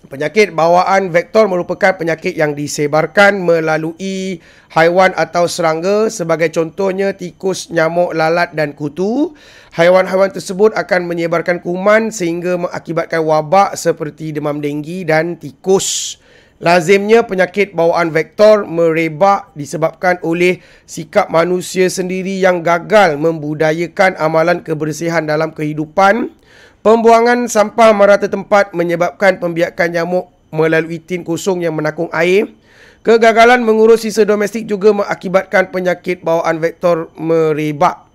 Penyakit bawaan vektor merupakan penyakit yang disebarkan melalui haiwan atau serangga sebagai contohnya tikus, nyamuk, lalat dan kutu. Haiwan-haiwan tersebut akan menyebarkan kuman sehingga mengakibatkan wabak seperti demam denggi dan tikus. Lazimnya penyakit bawaan vektor merebak disebabkan oleh sikap manusia sendiri yang gagal membudayakan amalan kebersihan dalam kehidupan. Pembuangan sampah merata tempat menyebabkan pembiakan nyamuk melalui tin kosong yang menakung air. Kegagalan mengurus sisa domestik juga mengakibatkan penyakit bawaan vektor merebak.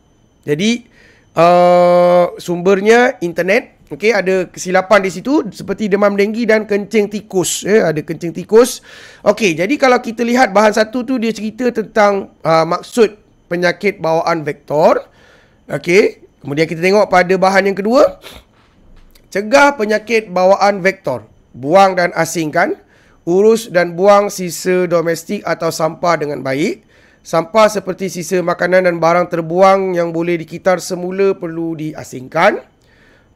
Jadi, uh, sumbernya internet. Okey, ada kesilapan di situ seperti demam denggi dan kencing tikus. Eh, ada kencing tikus. Okey, jadi kalau kita lihat bahan satu tu dia cerita tentang uh, maksud penyakit bawaan vektor. Okey, kemudian kita tengok pada bahan yang kedua. Cegah penyakit bawaan vektor. Buang dan asingkan urus dan buang sisa domestik atau sampah dengan baik. Sampah seperti sisa makanan dan barang terbuang yang boleh dikitar semula perlu diasingkan.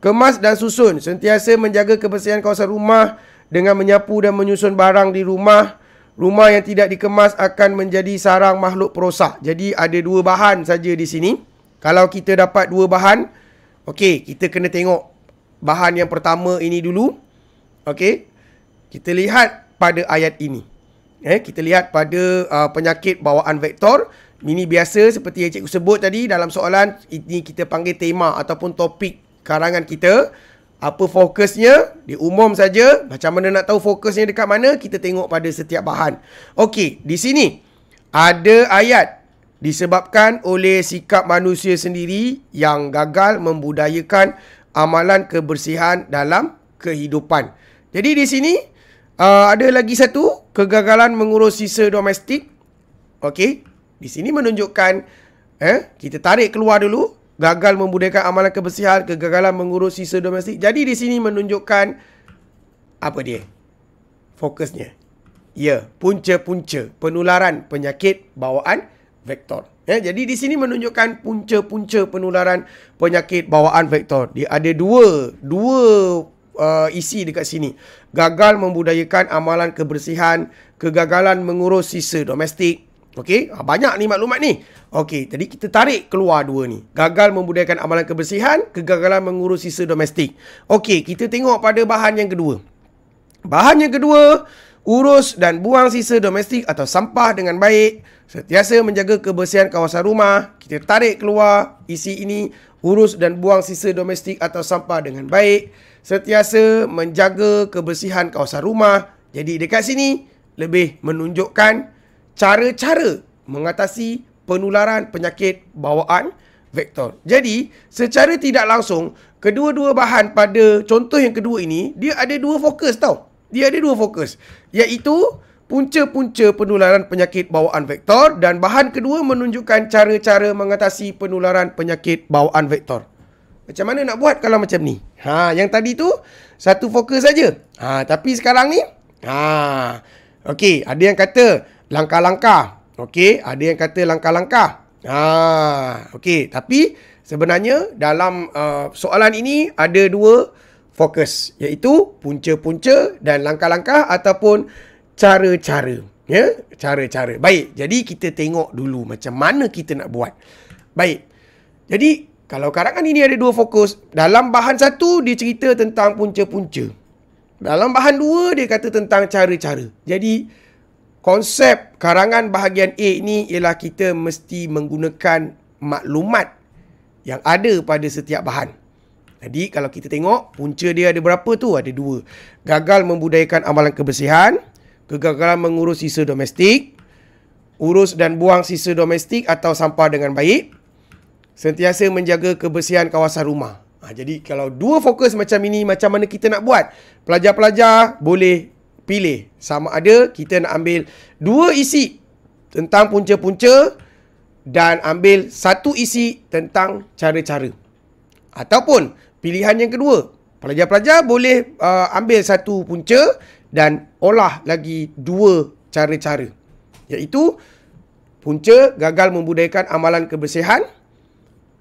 Kemas dan susun. Sentiasa menjaga kebersihan kawasan rumah dengan menyapu dan menyusun barang di rumah. Rumah yang tidak dikemas akan menjadi sarang makhluk perosak. Jadi ada dua bahan saja di sini. Kalau kita dapat dua bahan, okey, kita kena tengok bahan yang pertama ini dulu. Okey. Kita lihat pada ayat ini. Eh, kita lihat pada uh, penyakit bawaan vektor. Ini biasa seperti yang cikgu sebut tadi dalam soalan. Ini kita panggil tema ataupun topik karangan kita. Apa fokusnya? Di umum saja. Macam mana nak tahu fokusnya dekat mana? Kita tengok pada setiap bahan. Okey, di sini ada ayat disebabkan oleh sikap manusia sendiri yang gagal membudayakan amalan kebersihan dalam kehidupan. Jadi di sini Uh, ada lagi satu kegagalan mengurus sisa domestik. Okey, di sini menunjukkan eh kita tarik keluar dulu gagal membudayakan amalan kebersihan, kegagalan mengurus sisa domestik. Jadi di sini menunjukkan apa dia? Fokusnya. Ya, punca-punca penularan penyakit bawaan vektor. Eh, jadi di sini menunjukkan punca-punca penularan penyakit bawaan vektor. Dia ada dua, dua uh, isi dekat sini. Gagal membudayakan amalan kebersihan, kegagalan mengurus sisa domestik. Okey, ah, banyak ni maklumat ni. Okey, jadi kita tarik keluar dua ni. Gagal membudayakan amalan kebersihan, kegagalan mengurus sisa domestik. Okey, kita tengok pada bahan yang kedua. Bahan yang kedua, urus dan buang sisa domestik atau sampah dengan baik. Setiasa menjaga kebersihan kawasan rumah. Kita tarik keluar isi ini, urus dan buang sisa domestik atau sampah dengan baik sentiasa menjaga kebersihan kawasan rumah. Jadi dekat sini lebih menunjukkan cara-cara mengatasi penularan penyakit bawaan vektor. Jadi secara tidak langsung kedua-dua bahan pada contoh yang kedua ini dia ada dua fokus tau. Dia ada dua fokus iaitu punca-punca penularan penyakit bawaan vektor dan bahan kedua menunjukkan cara-cara mengatasi penularan penyakit bawaan vektor. Macam mana nak buat kalau macam ni? Ha, yang tadi tu satu fokus saja. Ha, tapi sekarang ni ha. Okey, ada yang kata langkah-langkah. Okey, ada yang kata langkah-langkah. Ha, okey, tapi sebenarnya dalam uh, soalan ini ada dua fokus iaitu punca-punca dan langkah-langkah ataupun cara-cara. Ya, cara-cara. Baik, jadi kita tengok dulu macam mana kita nak buat. Baik. Jadi kalau karangan ini ada dua fokus, dalam bahan satu dia cerita tentang punca-punca. Dalam bahan dua dia kata tentang cara-cara. Jadi konsep karangan bahagian A ini ialah kita mesti menggunakan maklumat yang ada pada setiap bahan. Jadi kalau kita tengok punca dia ada berapa tu? Ada dua. Gagal membudayakan amalan kebersihan, kegagalan mengurus sisa domestik, urus dan buang sisa domestik atau sampah dengan baik, sentiasa menjaga kebersihan kawasan rumah. Ha, jadi kalau dua fokus macam ini, macam mana kita nak buat? Pelajar-pelajar boleh pilih. Sama ada kita nak ambil dua isi tentang punca-punca dan ambil satu isi tentang cara-cara. Ataupun pilihan yang kedua, pelajar-pelajar boleh uh, ambil satu punca dan olah lagi dua cara-cara. Iaitu punca gagal membudayakan amalan kebersihan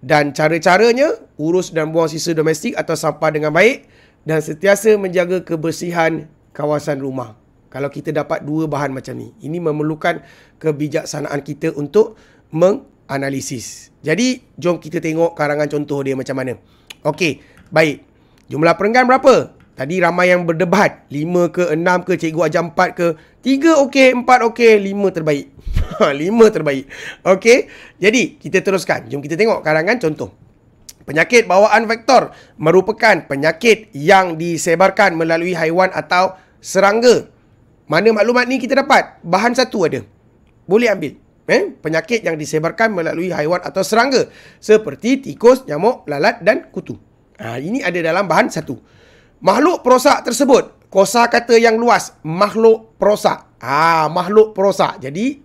dan cara-caranya urus dan buang sisa domestik atau sampah dengan baik dan sentiasa menjaga kebersihan kawasan rumah. Kalau kita dapat dua bahan macam ni, ini memerlukan kebijaksanaan kita untuk menganalisis. Jadi, jom kita tengok karangan contoh dia macam mana. Okey, baik. Jumlah perenggan berapa? Tadi ramai yang berdebat. 5 ke 6 ke cikgu ajar 4 ke. 3 okey, 4 okey, 5 terbaik. 5 terbaik. Okey. Jadi, kita teruskan. Jom kita tengok karangan contoh. Penyakit bawaan vektor merupakan penyakit yang disebarkan melalui haiwan atau serangga. Mana maklumat ni kita dapat? Bahan satu ada. Boleh ambil. Eh? Penyakit yang disebarkan melalui haiwan atau serangga. Seperti tikus, nyamuk, lalat dan kutu. Ha, ini ada dalam bahan satu. Makhluk perosak tersebut. Kosa kata yang luas. Makhluk perosak. Ha, makhluk perosak. Jadi,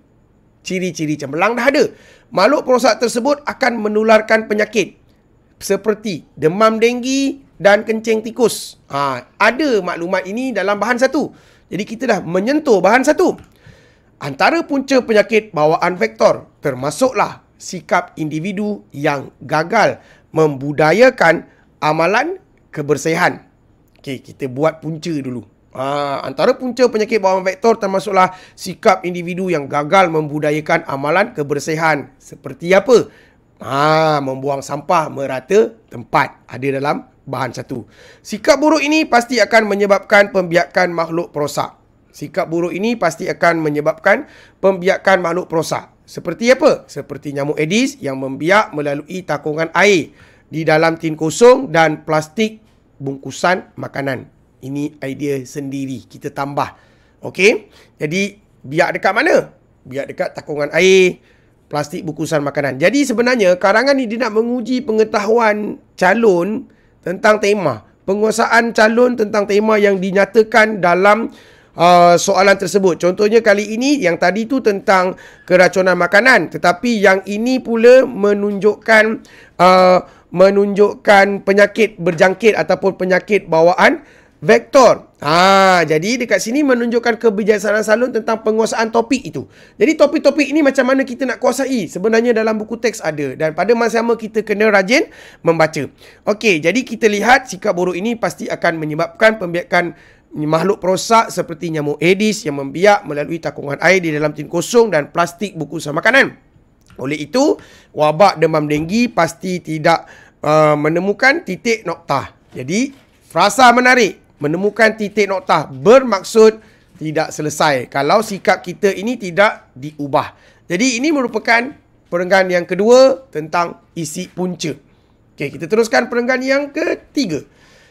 ciri-ciri cemerlang dah ada. Makhluk perosak tersebut akan menularkan penyakit. Seperti demam denggi dan kencing tikus. Ha, ada maklumat ini dalam bahan satu. Jadi kita dah menyentuh bahan satu. Antara punca penyakit bawaan vektor termasuklah sikap individu yang gagal membudayakan amalan kebersihan. Okey, kita buat punca dulu. Ha, antara punca penyakit bawaan vektor termasuklah sikap individu yang gagal membudayakan amalan kebersihan. Seperti apa? Ha, membuang sampah merata tempat. Ada dalam bahan satu. Sikap buruk ini pasti akan menyebabkan pembiakan makhluk perosak. Sikap buruk ini pasti akan menyebabkan pembiakan makhluk perosak. Seperti apa? Seperti nyamuk Aedes yang membiak melalui takungan air di dalam tin kosong dan plastik bungkusan makanan. Ini idea sendiri. Kita tambah. Okey? Jadi, biak dekat mana? Biak dekat takungan air, plastik bungkusan makanan. Jadi sebenarnya karangan ni dia nak menguji pengetahuan calon tentang tema. Penguasaan calon tentang tema yang dinyatakan dalam uh, soalan tersebut. Contohnya kali ini yang tadi tu tentang keracunan makanan. Tetapi yang ini pula menunjukkan uh, menunjukkan penyakit berjangkit ataupun penyakit bawaan vektor. Ha, jadi dekat sini menunjukkan kebijaksanaan salon tentang penguasaan topik itu. Jadi topik-topik ini macam mana kita nak kuasai? Sebenarnya dalam buku teks ada dan pada masa sama kita kena rajin membaca. Okey, jadi kita lihat sikap buruk ini pasti akan menyebabkan pembiakan makhluk perosak seperti nyamuk Aedes yang membiak melalui takungan air di dalam tin kosong dan plastik bungkusan makanan. Oleh itu, wabak demam denggi pasti tidak uh, menemukan titik noktah. Jadi, frasa menarik menemukan titik noktah bermaksud tidak selesai kalau sikap kita ini tidak diubah. Jadi ini merupakan perenggan yang kedua tentang isi punca. Okey, kita teruskan perenggan yang ketiga.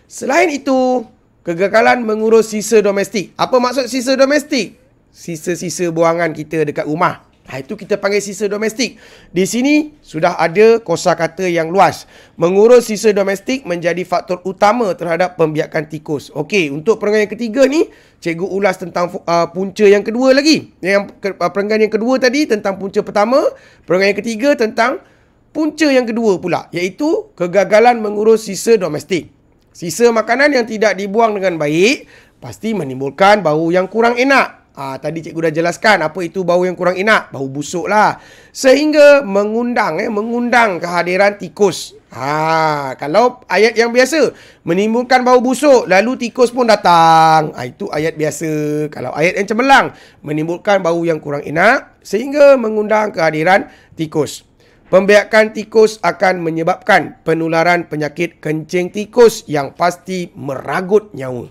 Selain itu, kegagalan mengurus sisa domestik. Apa maksud sisa domestik? Sisa-sisa buangan kita dekat rumah. Ha, itu kita panggil sisa domestik. Di sini sudah ada kosa kata yang luas. Mengurus sisa domestik menjadi faktor utama terhadap pembiakan tikus. Okey, untuk perenggan yang ketiga ni, cikgu ulas tentang uh, punca yang kedua lagi. Yang uh, perenggan yang kedua tadi tentang punca pertama, perenggan yang ketiga tentang punca yang kedua pula, iaitu kegagalan mengurus sisa domestik. Sisa makanan yang tidak dibuang dengan baik pasti menimbulkan bau yang kurang enak. Ah, tadi cikgu dah jelaskan apa itu bau yang kurang enak. Bau busuk lah. Sehingga mengundang, eh, mengundang kehadiran tikus. Ha, kalau ayat yang biasa menimbulkan bau busuk lalu tikus pun datang. Ha, itu ayat biasa. Kalau ayat yang cemerlang menimbulkan bau yang kurang enak sehingga mengundang kehadiran tikus. Pembiakan tikus akan menyebabkan penularan penyakit kencing tikus yang pasti meragut nyawa.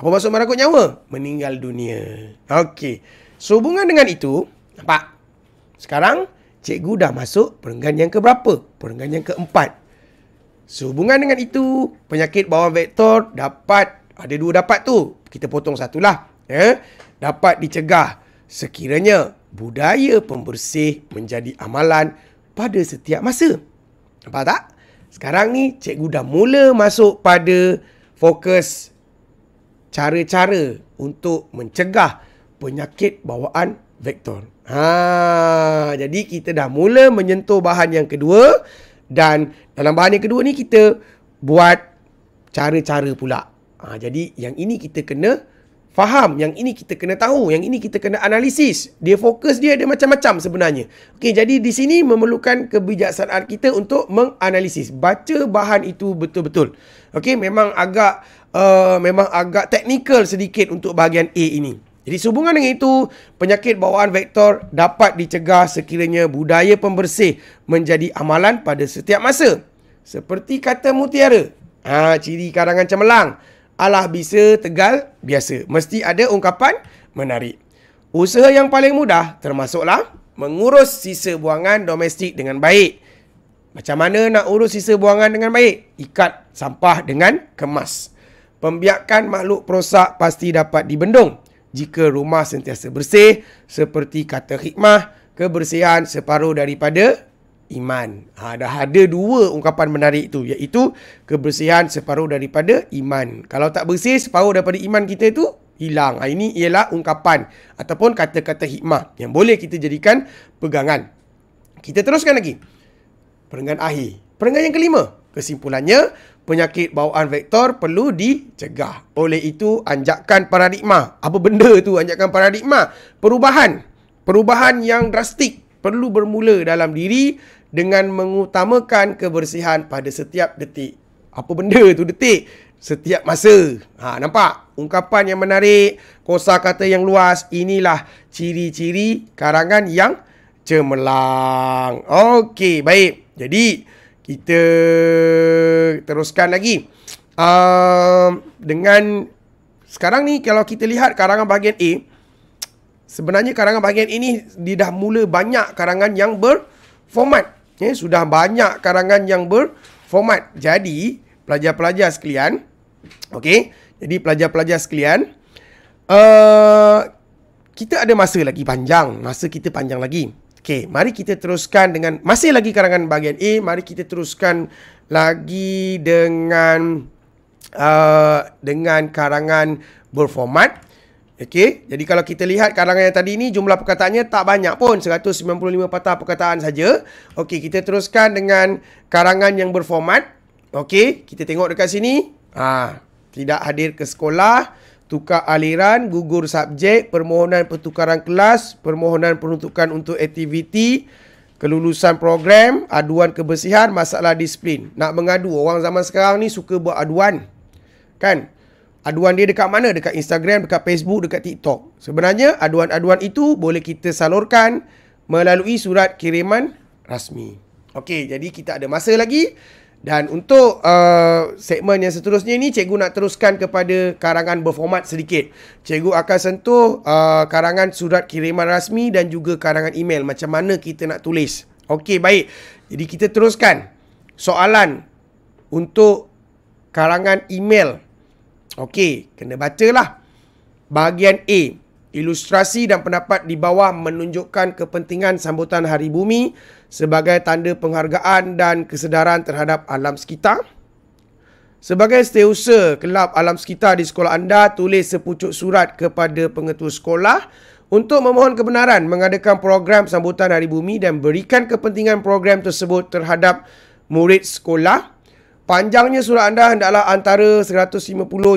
Apa maksud meragut nyawa? Meninggal dunia. Okey. Sehubungan dengan itu, nampak? Sekarang, cikgu dah masuk perenggan yang keberapa? Perenggan yang keempat. Sehubungan dengan itu, penyakit bawah vektor dapat, ada dua dapat tu. Kita potong satulah. Ya? Dapat dicegah sekiranya budaya pembersih menjadi amalan pada setiap masa. Nampak tak? Sekarang ni, cikgu dah mula masuk pada fokus cara-cara untuk mencegah penyakit bawaan vektor. Ha, jadi kita dah mula menyentuh bahan yang kedua dan dalam bahan yang kedua ni kita buat cara-cara pula. Ha, jadi yang ini kita kena faham, yang ini kita kena tahu, yang ini kita kena analisis. Dia fokus dia ada macam-macam sebenarnya. Okey, jadi di sini memerlukan kebijaksanaan kita untuk menganalisis. Baca bahan itu betul-betul. Okey, memang agak uh, memang agak teknikal sedikit untuk bahagian A ini. Jadi sehubungan dengan itu, penyakit bawaan vektor dapat dicegah sekiranya budaya pembersih menjadi amalan pada setiap masa. Seperti kata mutiara. Ha, ciri karangan cemerlang. Alah bisa, tegal, biasa. Mesti ada ungkapan menarik. Usaha yang paling mudah termasuklah mengurus sisa buangan domestik dengan baik. Macam mana nak urus sisa buangan dengan baik? Ikat sampah dengan kemas. Pembiakan makhluk perosak pasti dapat dibendung jika rumah sentiasa bersih seperti kata hikmah kebersihan separuh daripada iman. Ha, dah ada dua ungkapan menarik itu iaitu kebersihan separuh daripada iman. Kalau tak bersih separuh daripada iman kita itu hilang. Ha, ini ialah ungkapan ataupun kata-kata hikmah yang boleh kita jadikan pegangan. Kita teruskan lagi. Perenggan akhir. Perenggan yang kelima. Kesimpulannya, penyakit bawaan vektor perlu dicegah. Oleh itu, anjakan paradigma. Apa benda tu anjakan paradigma? Perubahan. Perubahan yang drastik perlu bermula dalam diri dengan mengutamakan kebersihan pada setiap detik. Apa benda tu detik? Setiap masa. Ha, nampak? Ungkapan yang menarik, kosa kata yang luas. Inilah ciri-ciri karangan yang cemerlang. Okey, baik. Jadi, kita teruskan lagi. Uh, dengan sekarang ni, kalau kita lihat karangan bahagian A, sebenarnya karangan bahagian ini dia dah mula banyak karangan yang berformat. Ya, sudah banyak karangan yang berformat. Jadi, pelajar-pelajar sekalian, okey. Jadi pelajar-pelajar sekalian, uh, kita ada masa lagi panjang. Masa kita panjang lagi. Okey, mari kita teruskan dengan masih lagi karangan bahagian A, mari kita teruskan lagi dengan uh, dengan karangan berformat. Okey, jadi kalau kita lihat karangan yang tadi ni jumlah perkataannya tak banyak pun 195 patah perkataan saja. Okey, kita teruskan dengan karangan yang berformat. Okey, kita tengok dekat sini. Ha, tidak hadir ke sekolah, tukar aliran, gugur subjek, permohonan pertukaran kelas, permohonan peruntukan untuk aktiviti, kelulusan program, aduan kebersihan, masalah disiplin. Nak mengadu, orang zaman sekarang ni suka buat aduan. Kan? Aduan dia dekat mana? Dekat Instagram, dekat Facebook, dekat TikTok. Sebenarnya aduan-aduan itu boleh kita salurkan melalui surat kiriman rasmi. Okey, jadi kita ada masa lagi. Dan untuk uh, segmen yang seterusnya ni, cikgu nak teruskan kepada karangan berformat sedikit. Cikgu akan sentuh uh, karangan surat kiriman rasmi dan juga karangan email. Macam mana kita nak tulis. Okey, baik. Jadi kita teruskan soalan untuk karangan email. Okey, kena bacalah. Bahagian A. Ilustrasi dan pendapat di bawah menunjukkan kepentingan sambutan Hari Bumi sebagai tanda penghargaan dan kesedaran terhadap alam sekitar. Sebagai setiausaha kelab alam sekitar di sekolah anda, tulis sepucuk surat kepada pengetua sekolah untuk memohon kebenaran mengadakan program sambutan Hari Bumi dan berikan kepentingan program tersebut terhadap murid sekolah Panjangnya surat anda hendaklah antara 150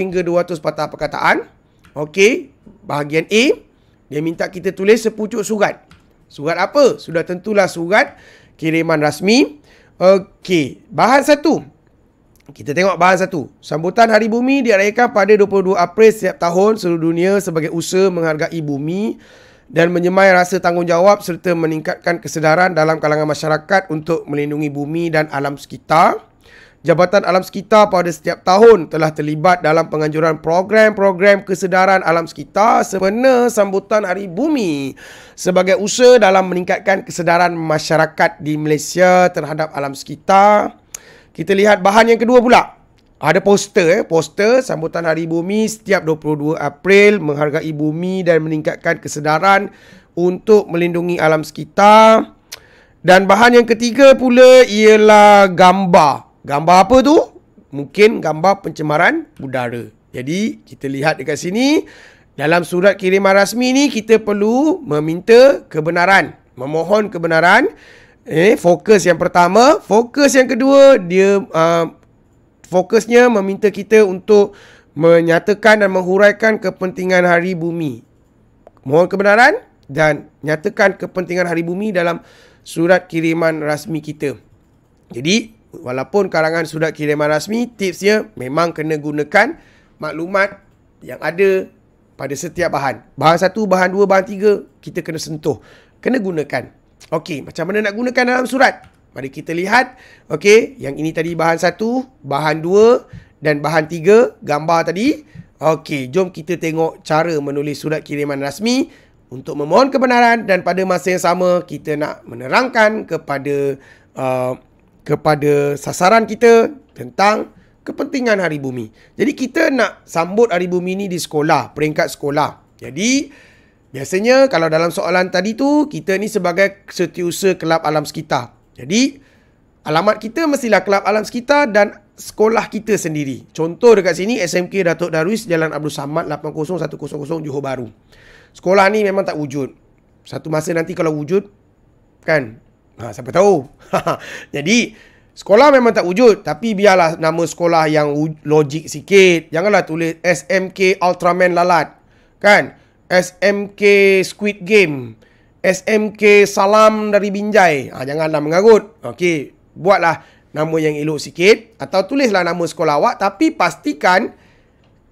hingga 200 patah perkataan. Okey, bahagian A, dia minta kita tulis sepucuk surat. Surat apa? Sudah tentulah surat kiriman rasmi. Okey, bahan satu. Kita tengok bahan satu. Sambutan Hari Bumi dirayakan pada 22 April setiap tahun seluruh dunia sebagai usaha menghargai bumi dan menyemai rasa tanggungjawab serta meningkatkan kesedaran dalam kalangan masyarakat untuk melindungi bumi dan alam sekitar. Jabatan Alam Sekitar pada setiap tahun telah terlibat dalam penganjuran program-program kesedaran alam sekitar sempena sambutan Hari Bumi sebagai usaha dalam meningkatkan kesedaran masyarakat di Malaysia terhadap alam sekitar. Kita lihat bahan yang kedua pula. Ada poster eh, poster sambutan Hari Bumi setiap 22 April menghargai bumi dan meningkatkan kesedaran untuk melindungi alam sekitar. Dan bahan yang ketiga pula ialah gambar Gambar apa tu? Mungkin gambar pencemaran udara. Jadi, kita lihat dekat sini. Dalam surat kiriman rasmi ni, kita perlu meminta kebenaran. Memohon kebenaran. Eh, fokus yang pertama. Fokus yang kedua, dia uh, fokusnya meminta kita untuk menyatakan dan menghuraikan kepentingan hari bumi. Mohon kebenaran dan nyatakan kepentingan hari bumi dalam surat kiriman rasmi kita. Jadi, walaupun karangan surat kiriman rasmi, tipsnya memang kena gunakan maklumat yang ada pada setiap bahan. Bahan satu, bahan dua, bahan tiga, kita kena sentuh. Kena gunakan. Okey, macam mana nak gunakan dalam surat? Mari kita lihat. Okey, yang ini tadi bahan satu, bahan dua dan bahan tiga, gambar tadi. Okey, jom kita tengok cara menulis surat kiriman rasmi untuk memohon kebenaran dan pada masa yang sama kita nak menerangkan kepada uh, kepada sasaran kita tentang kepentingan Hari Bumi. Jadi kita nak sambut Hari Bumi ni di sekolah, peringkat sekolah. Jadi, biasanya kalau dalam soalan tadi tu, kita ni sebagai setiausaha kelab alam sekitar. Jadi, alamat kita mestilah kelab alam sekitar dan sekolah kita sendiri. Contoh dekat sini, SMK Datuk Darwis, Jalan Abdul Samad, 80100 Johor Bahru. Sekolah ni memang tak wujud. Satu masa nanti kalau wujud, kan? Ha, siapa tahu? Jadi, Sekolah memang tak wujud Tapi biarlah nama sekolah yang logik sikit. Janganlah tulis SMK Ultraman Lalat Kan? SMK Squid Game SMK Salam dari Binjai. Ha, Janganlah mengarut Okey Buatlah nama yang elok sikit Atau tulislah nama sekolah awak Tapi pastikan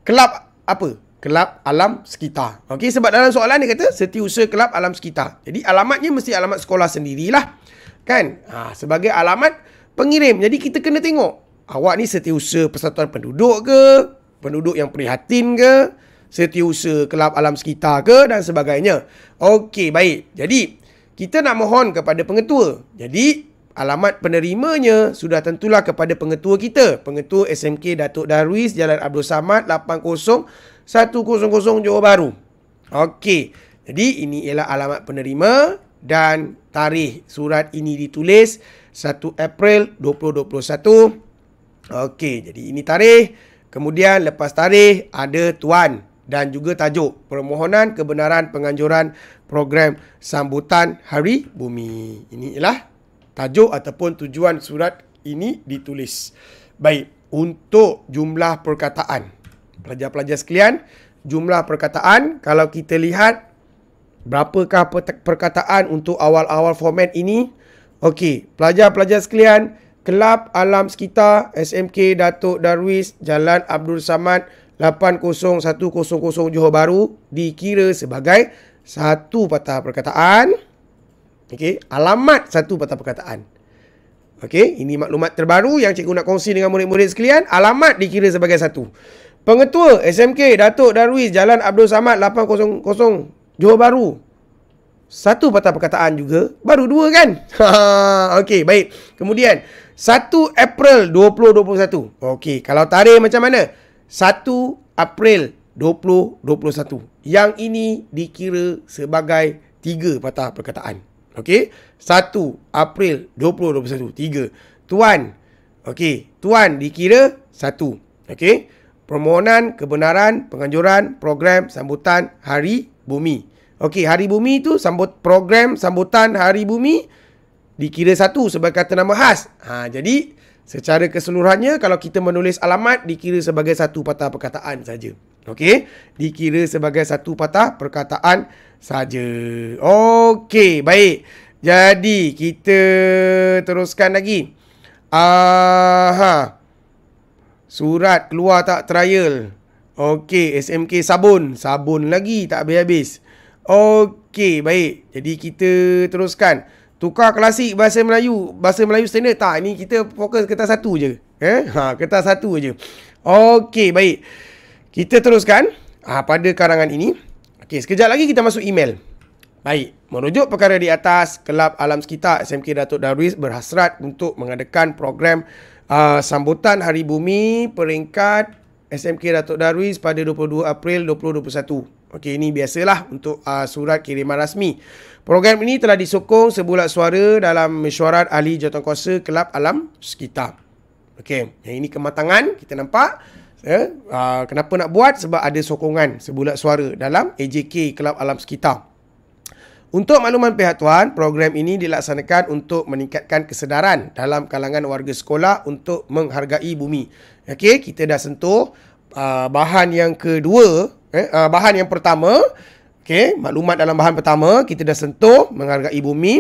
Kelab apa? Kelab Alam Sekitar. Okey sebab dalam soalan ni kata Setiausaha Kelab Alam Sekitar. Jadi alamatnya mesti alamat sekolah sendirilah Kan ha, Sebagai alamat pengirim. Jadi kita kena tengok. Awak ni setiausaha persatuan penduduk ke? Penduduk yang prihatin ke? Setiausaha kelab alam sekitar ke? Dan sebagainya. Okey, baik. Jadi, kita nak mohon kepada pengetua. Jadi, alamat penerimanya sudah tentulah kepada pengetua kita. Pengetua SMK Datuk Darwis, Jalan Abdul Samad, 80100 Johor Bahru. Okey. Jadi, ini ialah alamat penerima dan tarikh surat ini ditulis 1 April 2021. Okey, jadi ini tarikh. Kemudian lepas tarikh ada tuan dan juga tajuk permohonan kebenaran penganjuran program sambutan Hari Bumi. Ini ialah tajuk ataupun tujuan surat ini ditulis. Baik, untuk jumlah perkataan. Pelajar-pelajar sekalian, jumlah perkataan kalau kita lihat berapakah perkataan untuk awal-awal format ini? Okey, pelajar-pelajar sekalian, Kelab Alam Sekitar SMK Datuk Darwis Jalan Abdul Samad 80100 Johor Bahru dikira sebagai satu patah perkataan. Okey, alamat satu patah perkataan. Okey, ini maklumat terbaru yang cikgu nak kongsi dengan murid-murid sekalian. Alamat dikira sebagai satu. Pengetua SMK Datuk Darwis Jalan Abdul Samad 800 Johor Bahru satu patah perkataan juga. Baru dua kan? Okey, baik. Kemudian, 1 April 2021. Okey, kalau tarikh macam mana? 1 April 2021. Yang ini dikira sebagai tiga patah perkataan. Okey, 1 April 2021. Tiga. Tuan. Okey, tuan dikira satu. Okey, permohonan kebenaran penganjuran program sambutan Hari Bumi. Okey, Hari Bumi tu sambut program sambutan Hari Bumi dikira satu sebagai kata nama khas. Ha, jadi secara keseluruhannya kalau kita menulis alamat dikira sebagai satu patah perkataan saja. Okey, dikira sebagai satu patah perkataan saja. Okey, baik. Jadi kita teruskan lagi. Aha. Surat keluar tak trial. Okey, SMK sabun. Sabun lagi tak habis-habis. Okey, baik. Jadi kita teruskan. Tukar klasik bahasa Melayu. Bahasa Melayu standard tak? Ini kita fokus kertas satu je. Eh? Ha, kertas satu je. Okey, baik. Kita teruskan ha, pada karangan ini. Okey, sekejap lagi kita masuk email. Baik, merujuk perkara di atas, Kelab Alam Sekitar SMK Datuk Darwis berhasrat untuk mengadakan program uh, sambutan Hari Bumi peringkat SMK Datuk Darwis pada 22 April 2021. Okey, ini biasalah untuk uh, surat kiriman rasmi. Program ini telah disokong sebulat suara dalam mesyuarat ahli jawatankuasa Kelab Alam Sekitar. Okey, yang ini kematangan kita nampak. Ya, uh, kenapa nak buat? Sebab ada sokongan sebulat suara dalam AJK Kelab Alam Sekitar. Untuk makluman pihak tuan, program ini dilaksanakan untuk meningkatkan kesedaran dalam kalangan warga sekolah untuk menghargai bumi. Okey, kita dah sentuh uh, bahan yang kedua Eh, uh, bahan yang pertama, okay, maklumat dalam bahan pertama, kita dah sentuh menghargai bumi.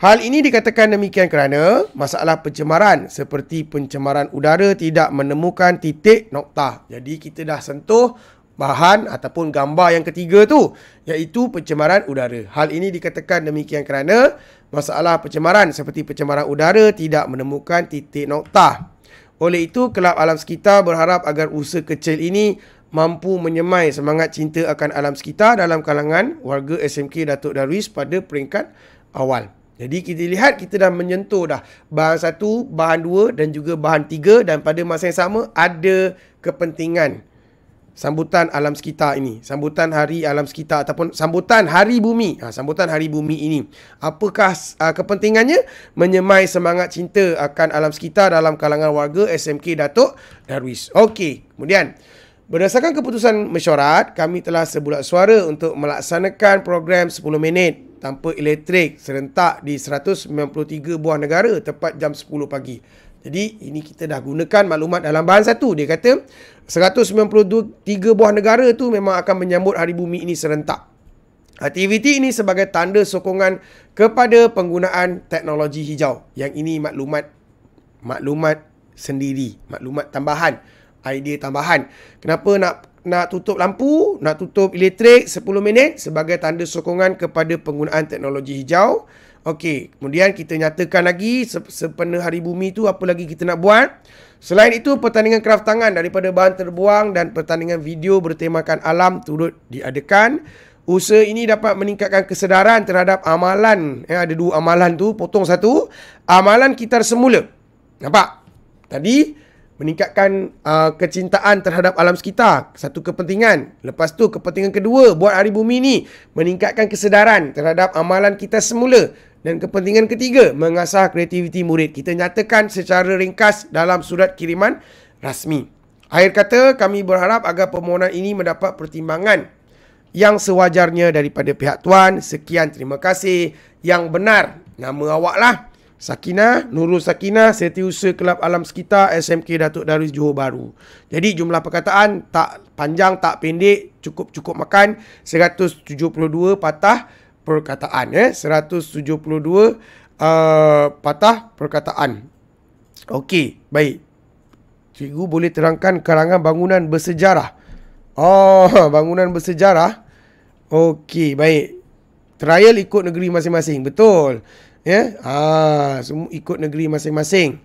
Hal ini dikatakan demikian kerana masalah pencemaran seperti pencemaran udara tidak menemukan titik noktah. Jadi kita dah sentuh bahan ataupun gambar yang ketiga tu iaitu pencemaran udara. Hal ini dikatakan demikian kerana masalah pencemaran seperti pencemaran udara tidak menemukan titik noktah. Oleh itu, Kelab Alam Sekitar berharap agar usaha kecil ini mampu menyemai semangat cinta akan alam sekitar dalam kalangan warga SMK Datuk Darwis pada peringkat awal. Jadi kita lihat kita dah menyentuh dah bahan satu, bahan dua dan juga bahan tiga dan pada masa yang sama ada kepentingan sambutan alam sekitar ini. Sambutan hari alam sekitar ataupun sambutan hari bumi. Ha, sambutan hari bumi ini. Apakah uh, kepentingannya? Menyemai semangat cinta akan alam sekitar dalam kalangan warga SMK Datuk Darwis. Okey, kemudian berdasarkan keputusan mesyuarat, kami telah sebulat suara untuk melaksanakan program 10 minit tanpa elektrik serentak di 193 buah negara tepat jam 10 pagi. Jadi ini kita dah gunakan maklumat dalam bahan satu. Dia kata 193 buah negara tu memang akan menyambut hari bumi ini serentak. Aktiviti ini sebagai tanda sokongan kepada penggunaan teknologi hijau. Yang ini maklumat maklumat sendiri, maklumat tambahan, idea tambahan. Kenapa nak nak tutup lampu, nak tutup elektrik 10 minit sebagai tanda sokongan kepada penggunaan teknologi hijau? Okey, kemudian kita nyatakan lagi sepenuh hari bumi tu apa lagi kita nak buat. Selain itu, pertandingan kraft tangan daripada bahan terbuang dan pertandingan video bertemakan alam turut diadakan. Usaha ini dapat meningkatkan kesedaran terhadap amalan. Eh, ada dua amalan tu, potong satu. Amalan kita semula. Nampak? Tadi, meningkatkan uh, kecintaan terhadap alam sekitar satu kepentingan lepas tu kepentingan kedua buat hari bumi ni meningkatkan kesedaran terhadap amalan kita semula dan kepentingan ketiga mengasah kreativiti murid. Kita nyatakan secara ringkas dalam surat kiriman rasmi. Akhir kata kami berharap agar permohonan ini mendapat pertimbangan yang sewajarnya daripada pihak tuan. Sekian terima kasih. Yang benar nama awak lah Sakina, Nurul Sakina, Setiausaha Kelab Alam Sekitar SMK Datuk Darwis Johor Baru. Jadi jumlah perkataan tak panjang, tak pendek, cukup-cukup makan. 172 patah perkataan eh 172 uh, patah perkataan. Okey, baik. Cikgu boleh terangkan karangan bangunan bersejarah. Oh, bangunan bersejarah. Okey, baik. Trial ikut negeri masing-masing. Betul. Ya, ah, semua ikut negeri masing-masing.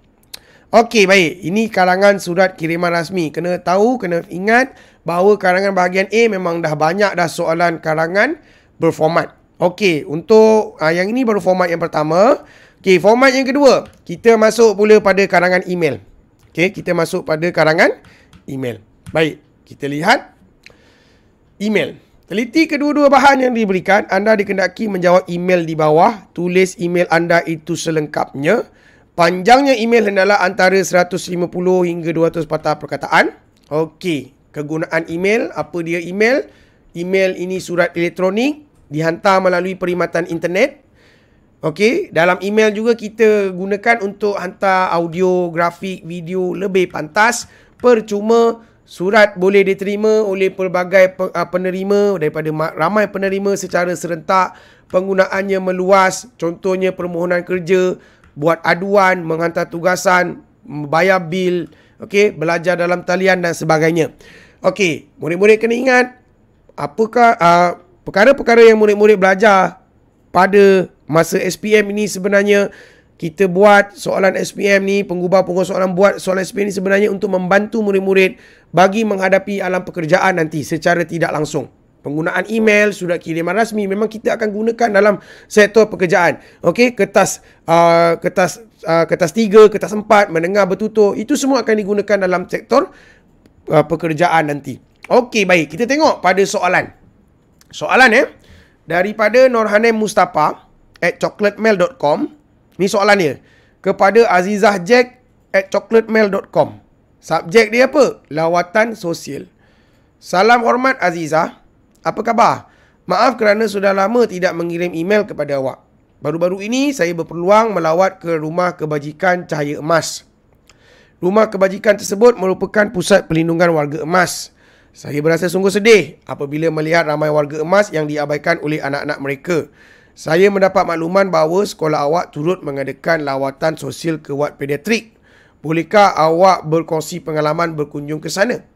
Okey, baik. Ini karangan surat kiriman rasmi. Kena tahu, kena ingat bahawa karangan bahagian A memang dah banyak dah soalan karangan berformat. Okey, untuk uh, yang ini baru format yang pertama. Okey, format yang kedua. Kita masuk pula pada karangan email. Okey, kita masuk pada karangan email. Baik, kita lihat email. Teliti kedua-dua bahan yang diberikan, anda dikendaki menjawab email di bawah. Tulis email anda itu selengkapnya. Panjangnya email hendaklah antara 150 hingga 200 patah perkataan. Okey, kegunaan email, apa dia email? Email ini surat elektronik, dihantar melalui perkhidmatan internet. Okey, dalam email juga kita gunakan untuk hantar audio, grafik, video lebih pantas. Percuma Surat boleh diterima oleh pelbagai ah, penerima daripada ramai penerima secara serentak. Penggunaannya meluas, contohnya permohonan kerja, buat aduan, menghantar tugasan, bayar bil, okay, belajar dalam talian dan sebagainya. Okey, murid-murid kena ingat apakah uh, perkara-perkara yang murid-murid belajar pada masa SPM ini sebenarnya kita buat soalan SPM ni, penggubah-penggubah soalan buat soalan SPM ni sebenarnya untuk membantu murid-murid bagi menghadapi alam pekerjaan nanti secara tidak langsung. Penggunaan email, surat kiriman rasmi memang kita akan gunakan dalam sektor pekerjaan. Okey, kertas uh, kertas uh, kertas tiga, kertas empat, mendengar bertutur, itu semua akan digunakan dalam sektor uh, pekerjaan nanti. Okey, baik. Kita tengok pada soalan. Soalan ya. Daripada Norhanem Mustafa at chocolatemail.com Ni soalan dia. Kepada Azizah Jack at chocolatemail.com. Subjek dia apa? Lawatan sosial. Salam hormat Azizah. Apa khabar? Maaf kerana sudah lama tidak mengirim email kepada awak. Baru-baru ini saya berpeluang melawat ke rumah kebajikan Cahaya Emas. Rumah kebajikan tersebut merupakan pusat pelindungan warga emas. Saya berasa sungguh sedih apabila melihat ramai warga emas yang diabaikan oleh anak-anak mereka. Saya mendapat makluman bahawa sekolah awak turut mengadakan lawatan sosial ke wad pediatrik. Bolehkah awak berkongsi pengalaman berkunjung ke sana?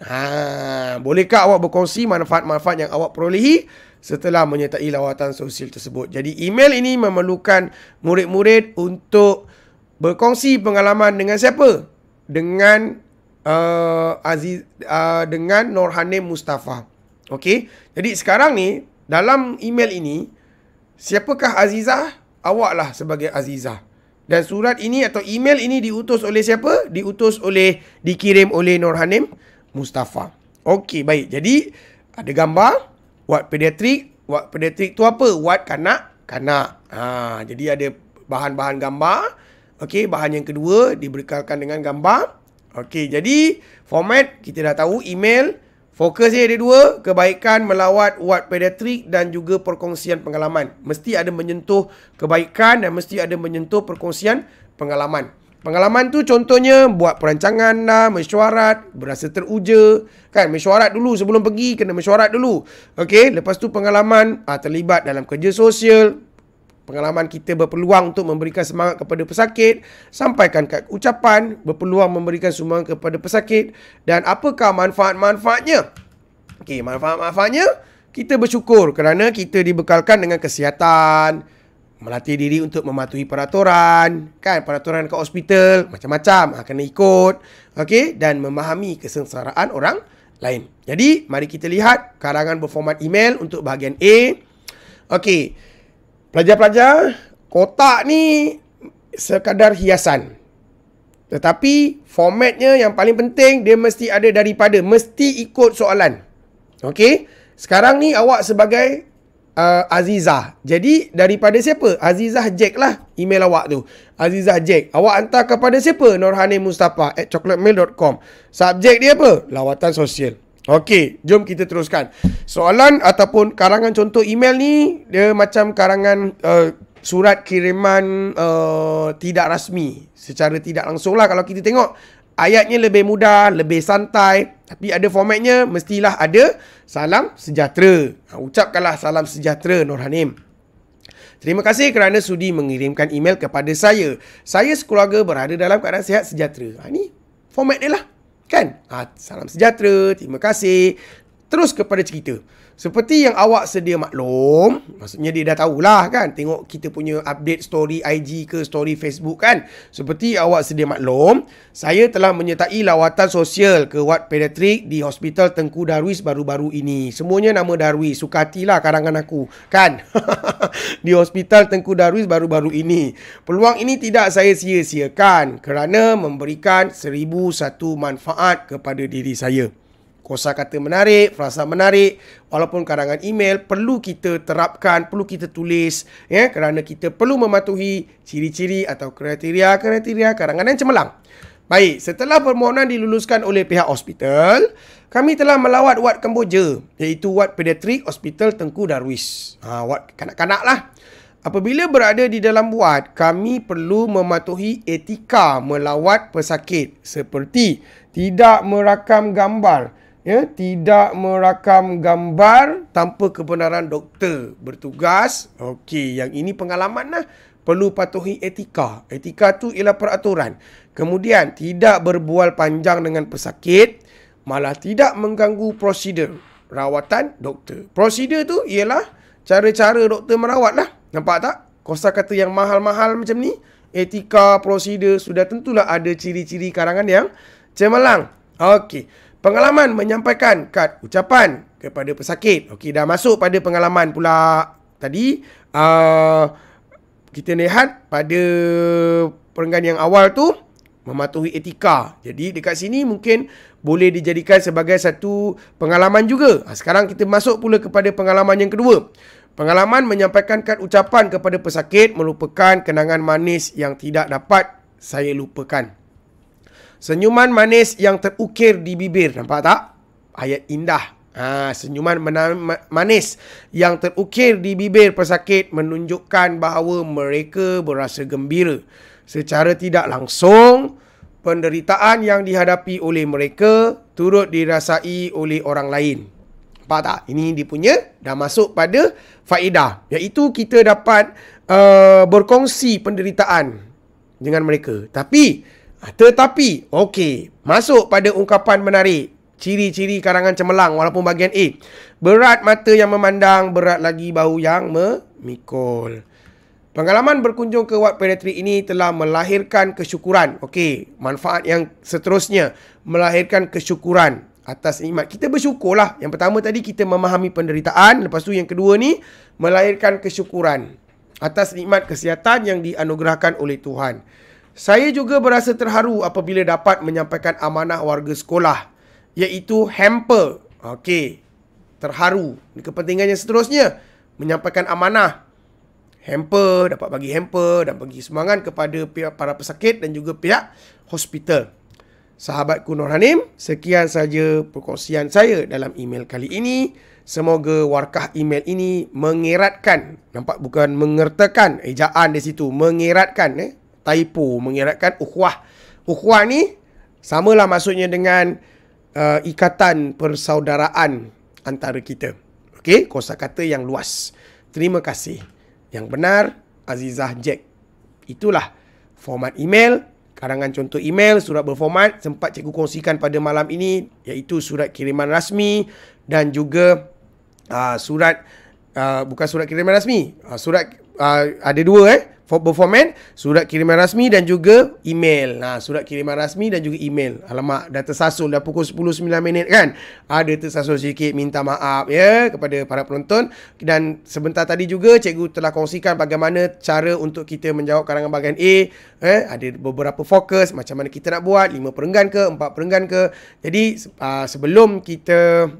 Ha, bolehkah awak berkongsi manfaat-manfaat yang awak perolehi setelah menyertai lawatan sosial tersebut? Jadi email ini memerlukan murid-murid untuk berkongsi pengalaman dengan siapa? Dengan uh, Aziz uh, dengan Norhanim Mustafa. Okey. Jadi sekarang ni dalam email ini Siapakah Azizah? Awaklah sebagai Azizah. Dan surat ini atau email ini diutus oleh siapa? Diutus oleh, dikirim oleh Nur Hanim Mustafa. Okey, baik. Jadi ada gambar ward pediatrik. Ward pediatrik tu apa? Ward kanak-kanak. Ha, jadi ada bahan-bahan gambar. Okey, bahan yang kedua diberkalkan dengan gambar. Okey, jadi format kita dah tahu email. Fokus dia ada dua, kebaikan melawat ward pediatrik dan juga perkongsian pengalaman. Mesti ada menyentuh kebaikan dan mesti ada menyentuh perkongsian pengalaman. Pengalaman tu contohnya buat perancangan lah, mesyuarat, berasa teruja. Kan, mesyuarat dulu sebelum pergi, kena mesyuarat dulu. Okey, lepas tu pengalaman ah, terlibat dalam kerja sosial, pengalaman kita berpeluang untuk memberikan semangat kepada pesakit, sampaikan kat ucapan berpeluang memberikan semangat kepada pesakit dan apakah manfaat-manfaatnya? Okey, manfaat-manfaatnya kita bersyukur kerana kita dibekalkan dengan kesihatan, melatih diri untuk mematuhi peraturan, kan peraturan ke hospital macam-macam ha, kena ikut, okey dan memahami kesengsaraan orang lain. Jadi, mari kita lihat karangan berformat email untuk bahagian A. Okey. Pelajar-pelajar, kotak ni sekadar hiasan. Tetapi formatnya yang paling penting dia mesti ada daripada mesti ikut soalan. Okey? Sekarang ni awak sebagai uh, Azizah. Jadi daripada siapa? Azizah Jack lah email awak tu. Azizah Jack. Awak hantar kepada siapa? Nurhani Mustafa at chocolatemail.com. Subjek dia apa? Lawatan sosial. Okey, jom kita teruskan. Soalan ataupun karangan contoh email ni dia macam karangan uh, surat kiriman uh, tidak rasmi secara tidak langsung lah kalau kita tengok ayatnya lebih mudah, lebih santai tapi ada formatnya mestilah ada salam sejahtera. Ha, ucapkanlah salam sejahtera Nur Hanim. Terima kasih kerana sudi mengirimkan email kepada saya. Saya sekeluarga berada dalam keadaan sihat sejahtera. Ha, ini format dia lah. Kan? Ha, salam sejahtera, terima kasih. Terus kepada cerita. Seperti yang awak sedia maklum, maksudnya dia dah tahulah kan, tengok kita punya update story IG ke story Facebook kan. Seperti awak sedia maklum, saya telah menyertai lawatan sosial ke ward pediatrik di Hospital Tengku Darwis baru-baru ini. Semuanya nama Darwis, suka hatilah karangan aku kan. di Hospital Tengku Darwis baru-baru ini. Peluang ini tidak saya sia-siakan kerana memberikan seribu satu manfaat kepada diri saya kosa kata menarik, frasa menarik, walaupun karangan email perlu kita terapkan, perlu kita tulis ya kerana kita perlu mematuhi ciri-ciri atau kriteria-kriteria karangan yang cemerlang. Baik, setelah permohonan diluluskan oleh pihak hospital, kami telah melawat wad Kemboja iaitu wad pediatrik Hospital Tengku Darwis. Ha, wad kanak-kanak lah. Apabila berada di dalam wad, kami perlu mematuhi etika melawat pesakit seperti tidak merakam gambar, ya tidak merakam gambar tanpa kebenaran doktor bertugas. Okey yang ini pengalaman lah perlu patuhi etika. Etika tu ialah peraturan. Kemudian tidak berbual panjang dengan pesakit malah tidak mengganggu prosedur rawatan doktor. Prosedur tu ialah cara-cara doktor merawat lah nampak tak? Kosa kata yang mahal-mahal macam ni etika prosedur sudah tentulah ada ciri-ciri karangan yang cemerlang. Okey Pengalaman menyampaikan kad ucapan kepada pesakit. Okey, dah masuk pada pengalaman pula tadi. Uh, kita lihat pada perenggan yang awal tu mematuhi etika. Jadi dekat sini mungkin boleh dijadikan sebagai satu pengalaman juga. Ha, sekarang kita masuk pula kepada pengalaman yang kedua. Pengalaman menyampaikan kad ucapan kepada pesakit merupakan kenangan manis yang tidak dapat saya lupakan. Senyuman manis yang terukir di bibir. Nampak tak? Ayat indah. Ha, senyuman manis yang terukir di bibir pesakit menunjukkan bahawa mereka berasa gembira. Secara tidak langsung, penderitaan yang dihadapi oleh mereka turut dirasai oleh orang lain. Nampak tak? Ini dia punya dah masuk pada faedah. Iaitu kita dapat uh, berkongsi penderitaan dengan mereka. Tapi tetapi, okey, masuk pada ungkapan menarik. Ciri-ciri karangan cemerlang walaupun bahagian A. Berat mata yang memandang, berat lagi bahu yang memikul. Pengalaman berkunjung ke wad pediatrik ini telah melahirkan kesyukuran. Okey, manfaat yang seterusnya. Melahirkan kesyukuran atas nikmat. Kita bersyukurlah. Yang pertama tadi kita memahami penderitaan. Lepas tu yang kedua ni, melahirkan kesyukuran. Atas nikmat kesihatan yang dianugerahkan oleh Tuhan. Saya juga berasa terharu apabila dapat menyampaikan amanah warga sekolah iaitu hamper. Okey. Terharu. Kepentingannya seterusnya menyampaikan amanah. Hamper dapat bagi hamper dan bagi semangat kepada pihak para pesakit dan juga pihak hospital. Sahabatku Nur Hanim, sekian saja perkongsian saya dalam email kali ini. Semoga warkah email ini mengeratkan, nampak bukan mengertakan ejaan di situ, mengeratkan eh typo, mengeratkan ukhuwah. Ukhuwah ni samalah maksudnya dengan uh, ikatan persaudaraan antara kita. Okey, kosakata yang luas. Terima kasih. Yang benar Azizah Jack. Itulah format email karangan contoh email surat berformat sempat cikgu kongsikan pada malam ini iaitu surat kiriman rasmi dan juga uh, surat uh, bukan surat kiriman rasmi uh, surat uh, ada dua eh berformat surat kiriman rasmi dan juga email. Nah, surat kiriman rasmi dan juga email. Alamak, dah tersasul dah pukul 10.09 minit kan. Ada tersasul sikit minta maaf ya kepada para penonton dan sebentar tadi juga cikgu telah kongsikan bagaimana cara untuk kita menjawab karangan bahagian A. Eh, ada beberapa fokus macam mana kita nak buat, 5 perenggan ke, 4 perenggan ke. Jadi uh, sebelum kita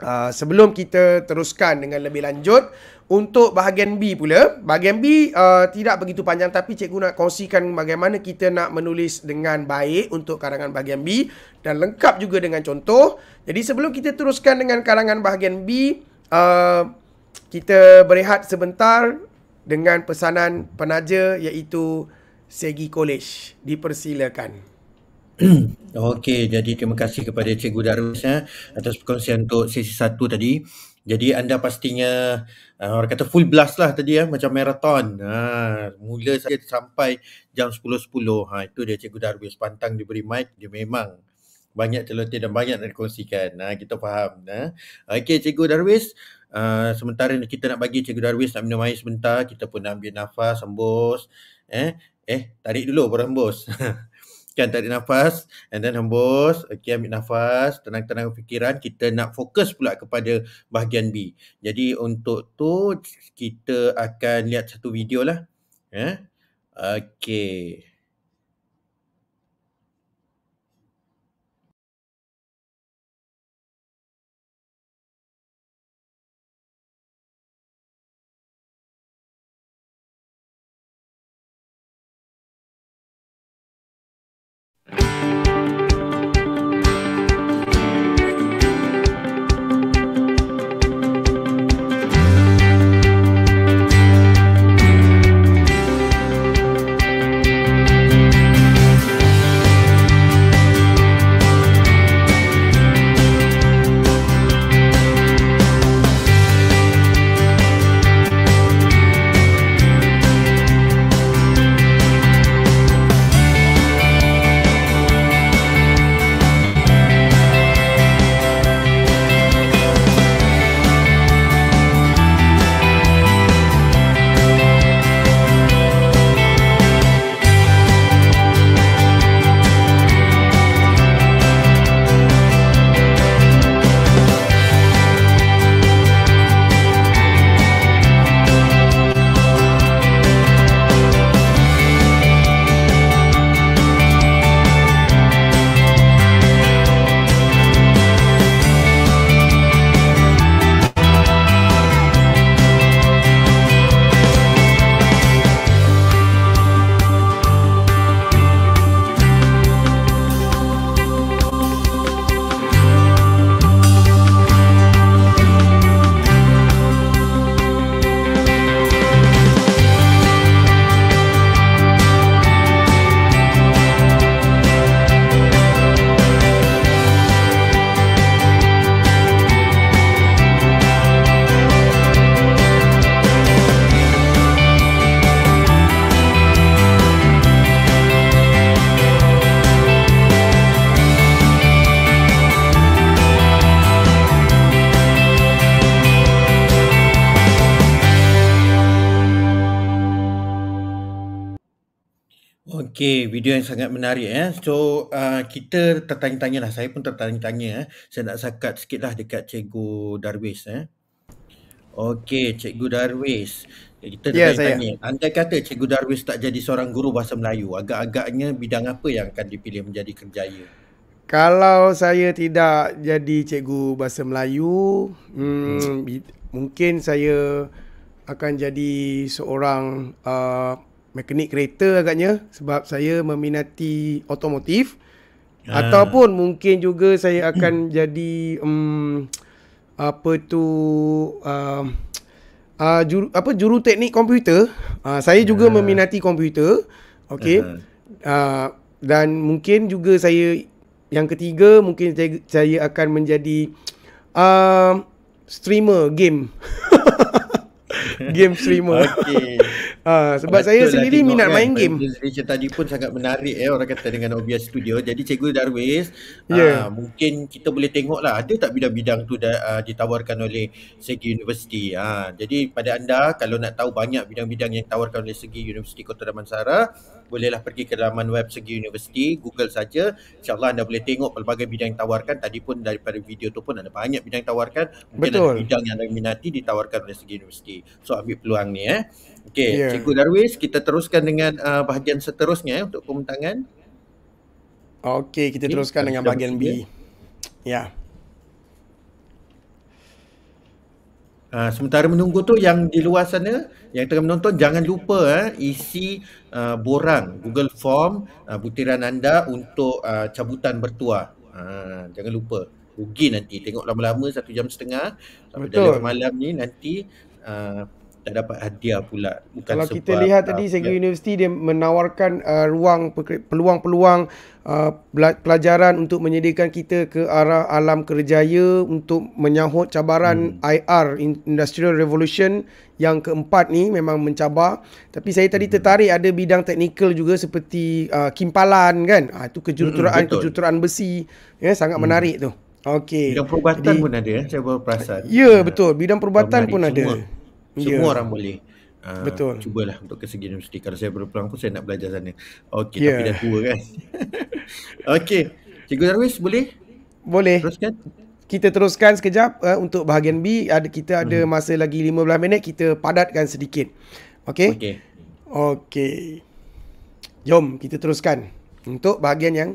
Uh, sebelum kita teruskan dengan lebih lanjut untuk bahagian B pula bahagian B uh, tidak begitu panjang tapi cikgu nak kongsikan bagaimana kita nak menulis dengan baik untuk karangan bahagian B dan lengkap juga dengan contoh. Jadi sebelum kita teruskan dengan karangan bahagian B uh, kita berehat sebentar dengan pesanan penaja iaitu Segi College. Dipersilakan. Okey, jadi terima kasih kepada Cikgu Darwis ya, atas perkongsian untuk sesi satu tadi. Jadi anda pastinya uh, orang kata full blast lah tadi ya macam marathon. Ha, mula saja sampai jam 10.10. Ha, itu dia Cikgu Darwis pantang diberi mic dia memang banyak celoteh dan banyak nak dikongsikan. Ha, kita faham. Ha. Okey Cikgu Darwis, uh, sementara kita nak bagi Cikgu Darwis nak minum air sebentar, kita pun nak ambil nafas, hembus. Eh, eh tarik dulu baru hembus. Kan tarik nafas and then hembus. Okay, ambil nafas. Tenang-tenang fikiran. Kita nak fokus pula kepada bahagian B. Jadi untuk tu kita akan lihat satu video lah. Eh? Okay. Okey, video yang sangat menarik eh. So, uh, kita tertanya-tanya lah. Saya pun tertanya-tanya eh. Saya nak sakat sikit lah dekat Cikgu Darwis eh. Okey, Cikgu Darwis. Kita ya, tanya-tanya. Anda kata Cikgu Darwis tak jadi seorang guru bahasa Melayu. Agak-agaknya bidang apa yang akan dipilih menjadi kerjaya? kalau saya tidak jadi cikgu bahasa Melayu, hmm, hmm. mungkin saya akan jadi seorang uh, mekanik kereta agaknya sebab saya meminati otomotif. Ah. Ataupun mungkin juga saya akan jadi um, apa tu uh, uh, juru, apa juru teknik komputer. Uh, saya juga uh. meminati komputer. Okey. Uh. Uh, dan mungkin juga saya yang ketiga mungkin saya, saya akan menjadi uh, streamer game. game streamer. Okey. Uh, sebab Betul saya lah sendiri minat kan, main game. Presentation tadi pun sangat menarik eh orang kata dengan OBS Studio. Jadi Cikgu Darwis, yeah. uh, mungkin kita boleh tengok lah ada tak bidang-bidang tu dah, uh, ditawarkan oleh Segi Universiti. Uh, jadi pada anda kalau nak tahu banyak bidang-bidang yang ditawarkan oleh Segi Universiti Kota Damansara, bolehlah pergi ke laman web Segi Universiti, Google saja. InsyaAllah anda boleh tengok pelbagai bidang yang ditawarkan. Tadi pun daripada video tu pun ada banyak bidang yang ditawarkan. Mungkin Betul. ada bidang yang anda minati ditawarkan oleh Segi Universiti. So ambil peluang ni eh. Okey, yeah. Cikgu Darwis, kita teruskan dengan uh, bahagian seterusnya eh, untuk pembentangan. Okey, kita okay. teruskan dengan bahagian B. Ya. Yeah. Uh, sementara menunggu tu yang di luar sana yang tengah menonton jangan lupa eh, isi uh, borang Google Form uh, butiran anda untuk uh, cabutan bertuah. Uh, jangan lupa. Rugi nanti tengok lama-lama satu jam setengah sampai dalam malam ni nanti uh, tak dapat hadiah pula. Bukan kalau sebab kita lihat tadi Segi Universiti dia menawarkan uh, ruang peluang-peluang uh, pelajaran untuk menyediakan kita ke arah alam kerjaya untuk menyahut cabaran hmm. IR Industrial Revolution yang keempat ni memang mencabar. Tapi saya tadi hmm. tertarik ada bidang teknikal juga seperti uh, kimpalan kan? Ah uh, itu kejuruteraan hmm, kejuruteraan besi. Ya sangat hmm. menarik tu. Okey. Bidang perubatan Jadi, pun ada ya saya baru perasan. Ya betul. Bidang perubatan pun ada semua. Yeah. orang boleh. Uh, Betul. Cubalah untuk ke segi universiti. Kalau saya baru pulang pun saya nak belajar sana. Okey, yeah. tapi dah tua kan. Okey. Cikgu Darwis boleh? Boleh. Teruskan. Kita teruskan sekejap uh, untuk bahagian B. Ada kita ada hmm. masa lagi 15 minit kita padatkan sedikit. Okey? Okey. Okey. Jom kita teruskan untuk bahagian yang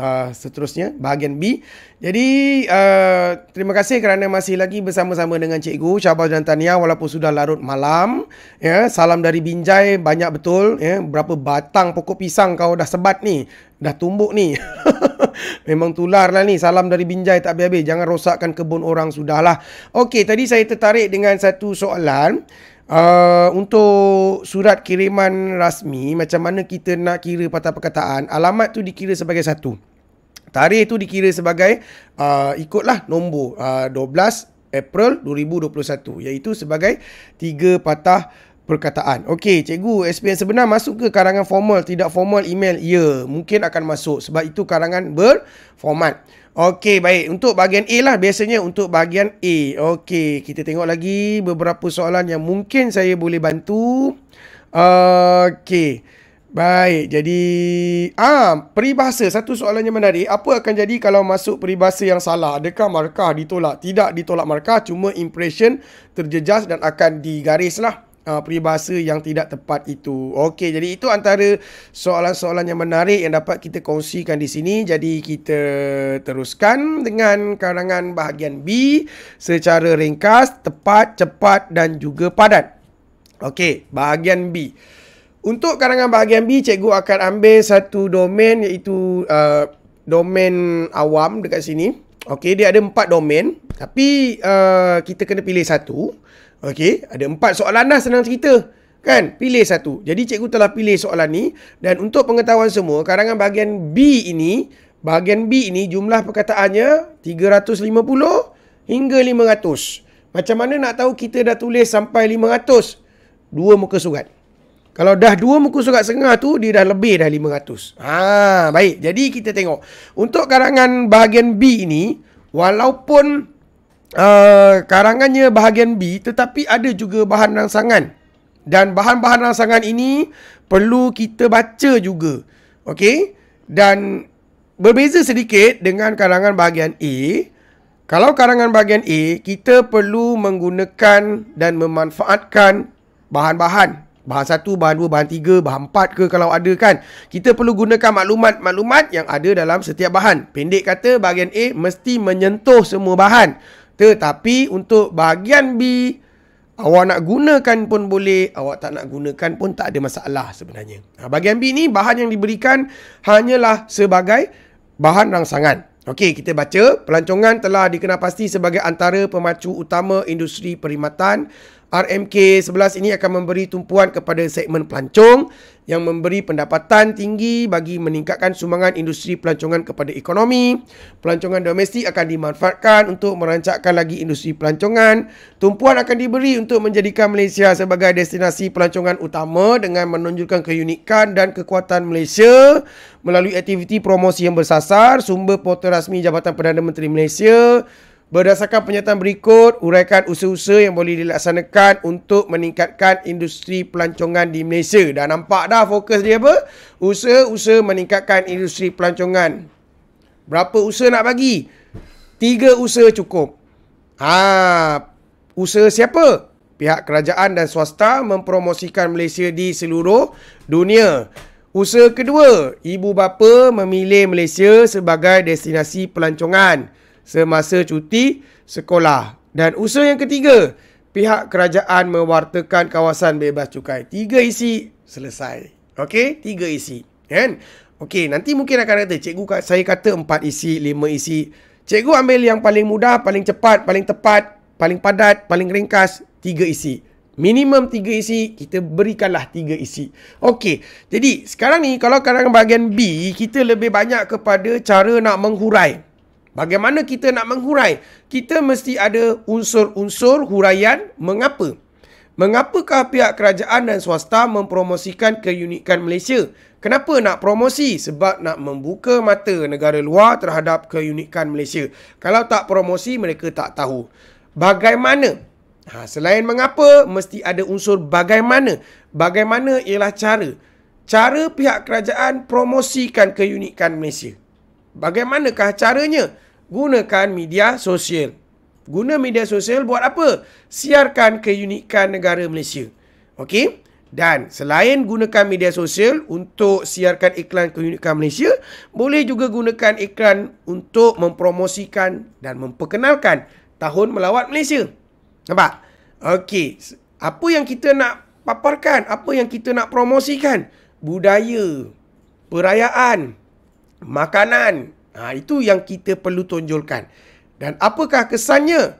uh, seterusnya bahagian B. Jadi uh, terima kasih kerana masih lagi bersama-sama dengan cikgu Syabas dan Tania walaupun sudah larut malam. Ya, salam dari Binjai banyak betul ya. Berapa batang pokok pisang kau dah sebat ni? Dah tumbuk ni. Memang tular lah ni. Salam dari Binjai tak habis-habis. Jangan rosakkan kebun orang sudahlah. Okey, tadi saya tertarik dengan satu soalan. Uh, untuk surat kiriman rasmi macam mana kita nak kira patah perkataan alamat tu dikira sebagai satu Tarikh itu dikira sebagai uh, ikutlah nombor uh, 12 April 2021 iaitu sebagai tiga patah perkataan. Okey, cikgu, SPM sebenar masuk ke karangan formal, tidak formal email? Ya, mungkin akan masuk sebab itu karangan berformat. Okey, baik. Untuk bahagian A lah biasanya untuk bahagian A. Okey, kita tengok lagi beberapa soalan yang mungkin saya boleh bantu. Okey. Baik, jadi ah peribahasa satu soalan yang menarik. Apa akan jadi kalau masuk peribahasa yang salah? Adakah markah ditolak? Tidak ditolak markah, cuma impression terjejas dan akan digarislah uh, peribahasa yang tidak tepat itu. Okey, jadi itu antara soalan-soalan yang menarik yang dapat kita kongsikan di sini. Jadi kita teruskan dengan karangan bahagian B secara ringkas, tepat, cepat dan juga padat. Okey, bahagian B. Untuk karangan bahagian B, cikgu akan ambil satu domain iaitu uh, domain awam dekat sini. Okey, dia ada empat domain. Tapi uh, kita kena pilih satu. Okey, ada empat soalan dah senang cerita. Kan? Pilih satu. Jadi cikgu telah pilih soalan ni. Dan untuk pengetahuan semua, karangan bahagian B ini, bahagian B ini jumlah perkataannya 350 hingga 500. Macam mana nak tahu kita dah tulis sampai 500? Dua muka surat. Kalau dah dua muka surat setengah tu, dia dah lebih dah 500. Ha, baik. Jadi kita tengok. Untuk karangan bahagian B ini, walaupun uh, karangannya bahagian B, tetapi ada juga bahan rangsangan. Dan bahan-bahan rangsangan ini perlu kita baca juga. Okey? Dan berbeza sedikit dengan karangan bahagian A. Kalau karangan bahagian A, kita perlu menggunakan dan memanfaatkan bahan-bahan Bahan satu, bahan dua, bahan tiga, bahan empat ke kalau ada kan. Kita perlu gunakan maklumat-maklumat yang ada dalam setiap bahan. Pendek kata bahagian A mesti menyentuh semua bahan. Tetapi untuk bahagian B, awak nak gunakan pun boleh, awak tak nak gunakan pun tak ada masalah sebenarnya. Ha, bahagian B ni bahan yang diberikan hanyalah sebagai bahan rangsangan. Okey, kita baca. Pelancongan telah dikenal pasti sebagai antara pemacu utama industri perkhidmatan RMK 11 ini akan memberi tumpuan kepada segmen pelancong yang memberi pendapatan tinggi bagi meningkatkan sumbangan industri pelancongan kepada ekonomi. Pelancongan domestik akan dimanfaatkan untuk merancangkan lagi industri pelancongan. Tumpuan akan diberi untuk menjadikan Malaysia sebagai destinasi pelancongan utama dengan menunjukkan keunikan dan kekuatan Malaysia melalui aktiviti promosi yang bersasar, sumber portal rasmi Jabatan Perdana Menteri Malaysia, Berdasarkan pernyataan berikut, uraikan usaha-usaha yang boleh dilaksanakan untuk meningkatkan industri pelancongan di Malaysia. Dah nampak dah fokus dia apa? Usaha-usaha meningkatkan industri pelancongan. Berapa usaha nak bagi? Tiga usaha cukup. Ha, usaha siapa? Pihak kerajaan dan swasta mempromosikan Malaysia di seluruh dunia. Usaha kedua, ibu bapa memilih Malaysia sebagai destinasi pelancongan semasa cuti sekolah. Dan usaha yang ketiga, pihak kerajaan mewartakan kawasan bebas cukai. Tiga isi selesai. Okey, tiga isi. Kan? Okey, nanti mungkin akan kata, cikgu saya kata empat isi, lima isi. Cikgu ambil yang paling mudah, paling cepat, paling tepat, paling padat, paling ringkas, tiga isi. Minimum tiga isi, kita berikanlah tiga isi. Okey, jadi sekarang ni kalau kadang bahagian B, kita lebih banyak kepada cara nak menghurai. Bagaimana kita nak menghurai? Kita mesti ada unsur-unsur huraian mengapa. Mengapakah pihak kerajaan dan swasta mempromosikan keunikan Malaysia? Kenapa nak promosi? Sebab nak membuka mata negara luar terhadap keunikan Malaysia. Kalau tak promosi, mereka tak tahu. Bagaimana? Ha, selain mengapa, mesti ada unsur bagaimana. Bagaimana ialah cara. Cara pihak kerajaan promosikan keunikan Malaysia. Bagaimanakah caranya? Gunakan media sosial. Guna media sosial buat apa? Siarkan keunikan negara Malaysia. Okey? Dan selain gunakan media sosial untuk siarkan iklan keunikan Malaysia, boleh juga gunakan iklan untuk mempromosikan dan memperkenalkan Tahun Melawat Malaysia. Nampak? Okey. Apa yang kita nak paparkan? Apa yang kita nak promosikan? Budaya, perayaan, makanan. Ha, itu yang kita perlu tonjolkan. Dan apakah kesannya?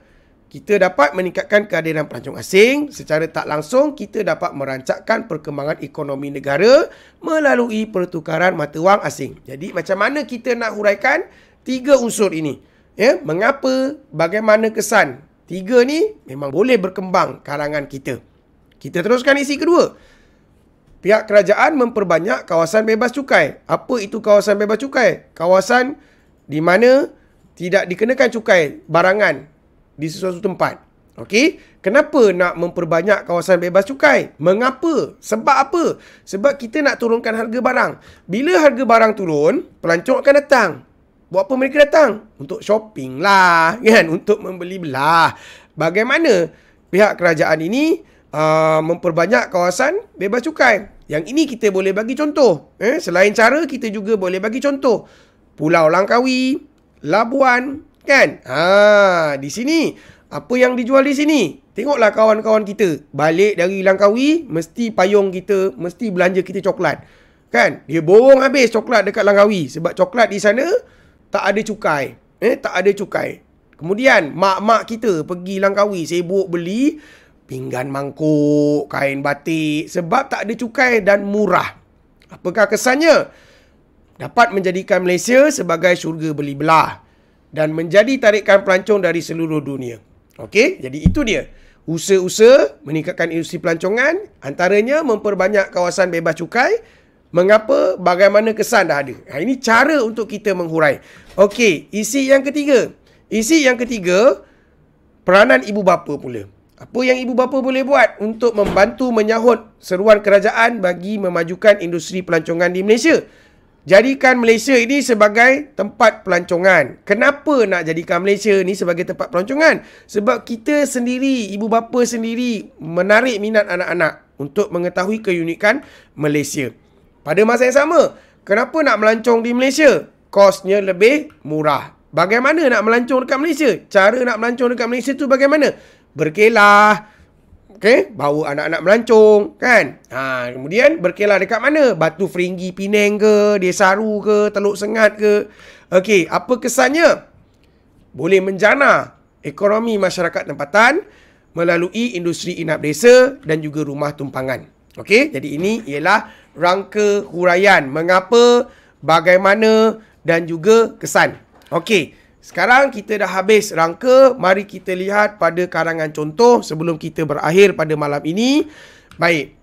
Kita dapat meningkatkan kehadiran pelancong asing. Secara tak langsung, kita dapat merancangkan perkembangan ekonomi negara melalui pertukaran mata wang asing. Jadi, macam mana kita nak huraikan tiga unsur ini? Ya, mengapa, bagaimana kesan? Tiga ni memang boleh berkembang karangan kita. Kita teruskan isi kedua pihak kerajaan memperbanyak kawasan bebas cukai. Apa itu kawasan bebas cukai? Kawasan di mana tidak dikenakan cukai barangan di sesuatu tempat. Okey, kenapa nak memperbanyak kawasan bebas cukai? Mengapa? Sebab apa? Sebab kita nak turunkan harga barang. Bila harga barang turun, pelancong akan datang. Buat apa mereka datang? Untuk shopping lah, kan? Untuk membeli belah. Bagaimana pihak kerajaan ini uh, memperbanyak kawasan bebas cukai. Yang ini kita boleh bagi contoh. Eh, selain cara, kita juga boleh bagi contoh. Pulau Langkawi, Labuan, kan? Ha, di sini. Apa yang dijual di sini? Tengoklah kawan-kawan kita. Balik dari Langkawi, mesti payung kita, mesti belanja kita coklat. Kan? Dia borong habis coklat dekat Langkawi. Sebab coklat di sana, tak ada cukai. Eh, tak ada cukai. Kemudian, mak-mak kita pergi Langkawi, sibuk beli pinggan mangkuk, kain batik sebab tak ada cukai dan murah. Apakah kesannya? Dapat menjadikan Malaysia sebagai syurga beli belah dan menjadi tarikan pelancong dari seluruh dunia. Okey, jadi itu dia. Usaha-usaha meningkatkan industri pelancongan antaranya memperbanyak kawasan bebas cukai. Mengapa? Bagaimana kesan dah ada? Ha, ini cara untuk kita menghurai. Okey, isi yang ketiga. Isi yang ketiga, peranan ibu bapa pula. Apa yang ibu bapa boleh buat untuk membantu menyahut seruan kerajaan bagi memajukan industri pelancongan di Malaysia? Jadikan Malaysia ini sebagai tempat pelancongan. Kenapa nak jadikan Malaysia ini sebagai tempat pelancongan? Sebab kita sendiri, ibu bapa sendiri menarik minat anak-anak untuk mengetahui keunikan Malaysia. Pada masa yang sama, kenapa nak melancong di Malaysia? Kosnya lebih murah. Bagaimana nak melancong dekat Malaysia? Cara nak melancong dekat Malaysia tu bagaimana? Berkelah, Okay, bawa anak-anak melancong, kan? Ha, kemudian berkelah dekat mana? Batu Feringgi, Penang ke, Desaru ke, Teluk Sengat ke? Okay, apa kesannya? Boleh menjana ekonomi masyarakat tempatan melalui industri inap desa dan juga rumah tumpangan. Okay, jadi ini ialah rangka huraian mengapa, bagaimana dan juga kesan. Okay. Sekarang kita dah habis rangka, mari kita lihat pada karangan contoh sebelum kita berakhir pada malam ini. Baik.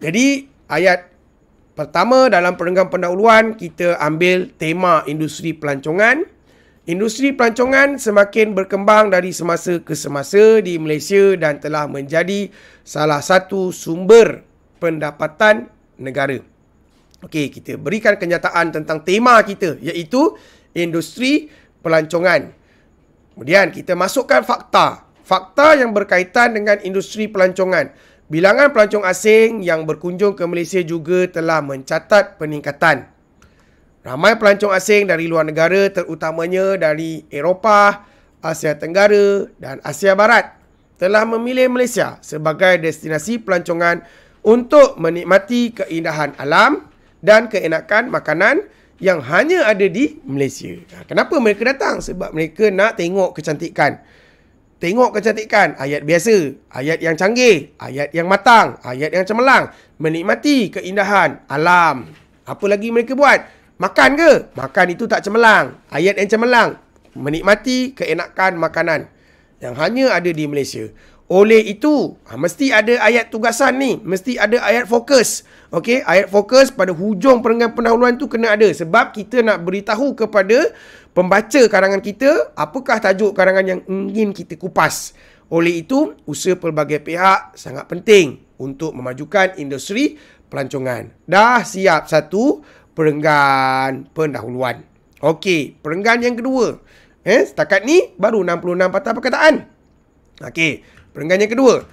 Jadi ayat pertama dalam perenggan pendahuluan kita ambil tema industri pelancongan. Industri pelancongan semakin berkembang dari semasa ke semasa di Malaysia dan telah menjadi salah satu sumber pendapatan negara. Okey, kita berikan kenyataan tentang tema kita iaitu industri pelancongan. Kemudian kita masukkan fakta. Fakta yang berkaitan dengan industri pelancongan. Bilangan pelancong asing yang berkunjung ke Malaysia juga telah mencatat peningkatan. Ramai pelancong asing dari luar negara terutamanya dari Eropah, Asia Tenggara dan Asia Barat telah memilih Malaysia sebagai destinasi pelancongan untuk menikmati keindahan alam dan keenakan makanan yang hanya ada di Malaysia. Ha, kenapa mereka datang? Sebab mereka nak tengok kecantikan. Tengok kecantikan. Ayat biasa. Ayat yang canggih. Ayat yang matang. Ayat yang cemerlang. Menikmati keindahan alam. Apa lagi mereka buat? Makan ke? Makan itu tak cemerlang. Ayat yang cemerlang. Menikmati keenakan makanan. Yang hanya ada di Malaysia. Oleh itu, ha, mesti ada ayat tugasan ni. Mesti ada ayat fokus. Okey, ayat fokus pada hujung perenggan pendahuluan tu kena ada. Sebab kita nak beritahu kepada pembaca karangan kita, apakah tajuk karangan yang ingin kita kupas. Oleh itu, usaha pelbagai pihak sangat penting untuk memajukan industri pelancongan. Dah siap satu perenggan pendahuluan. Okey, perenggan yang kedua. Eh, setakat ni baru 66 patah perkataan. Okey, Perenggan yang kedua,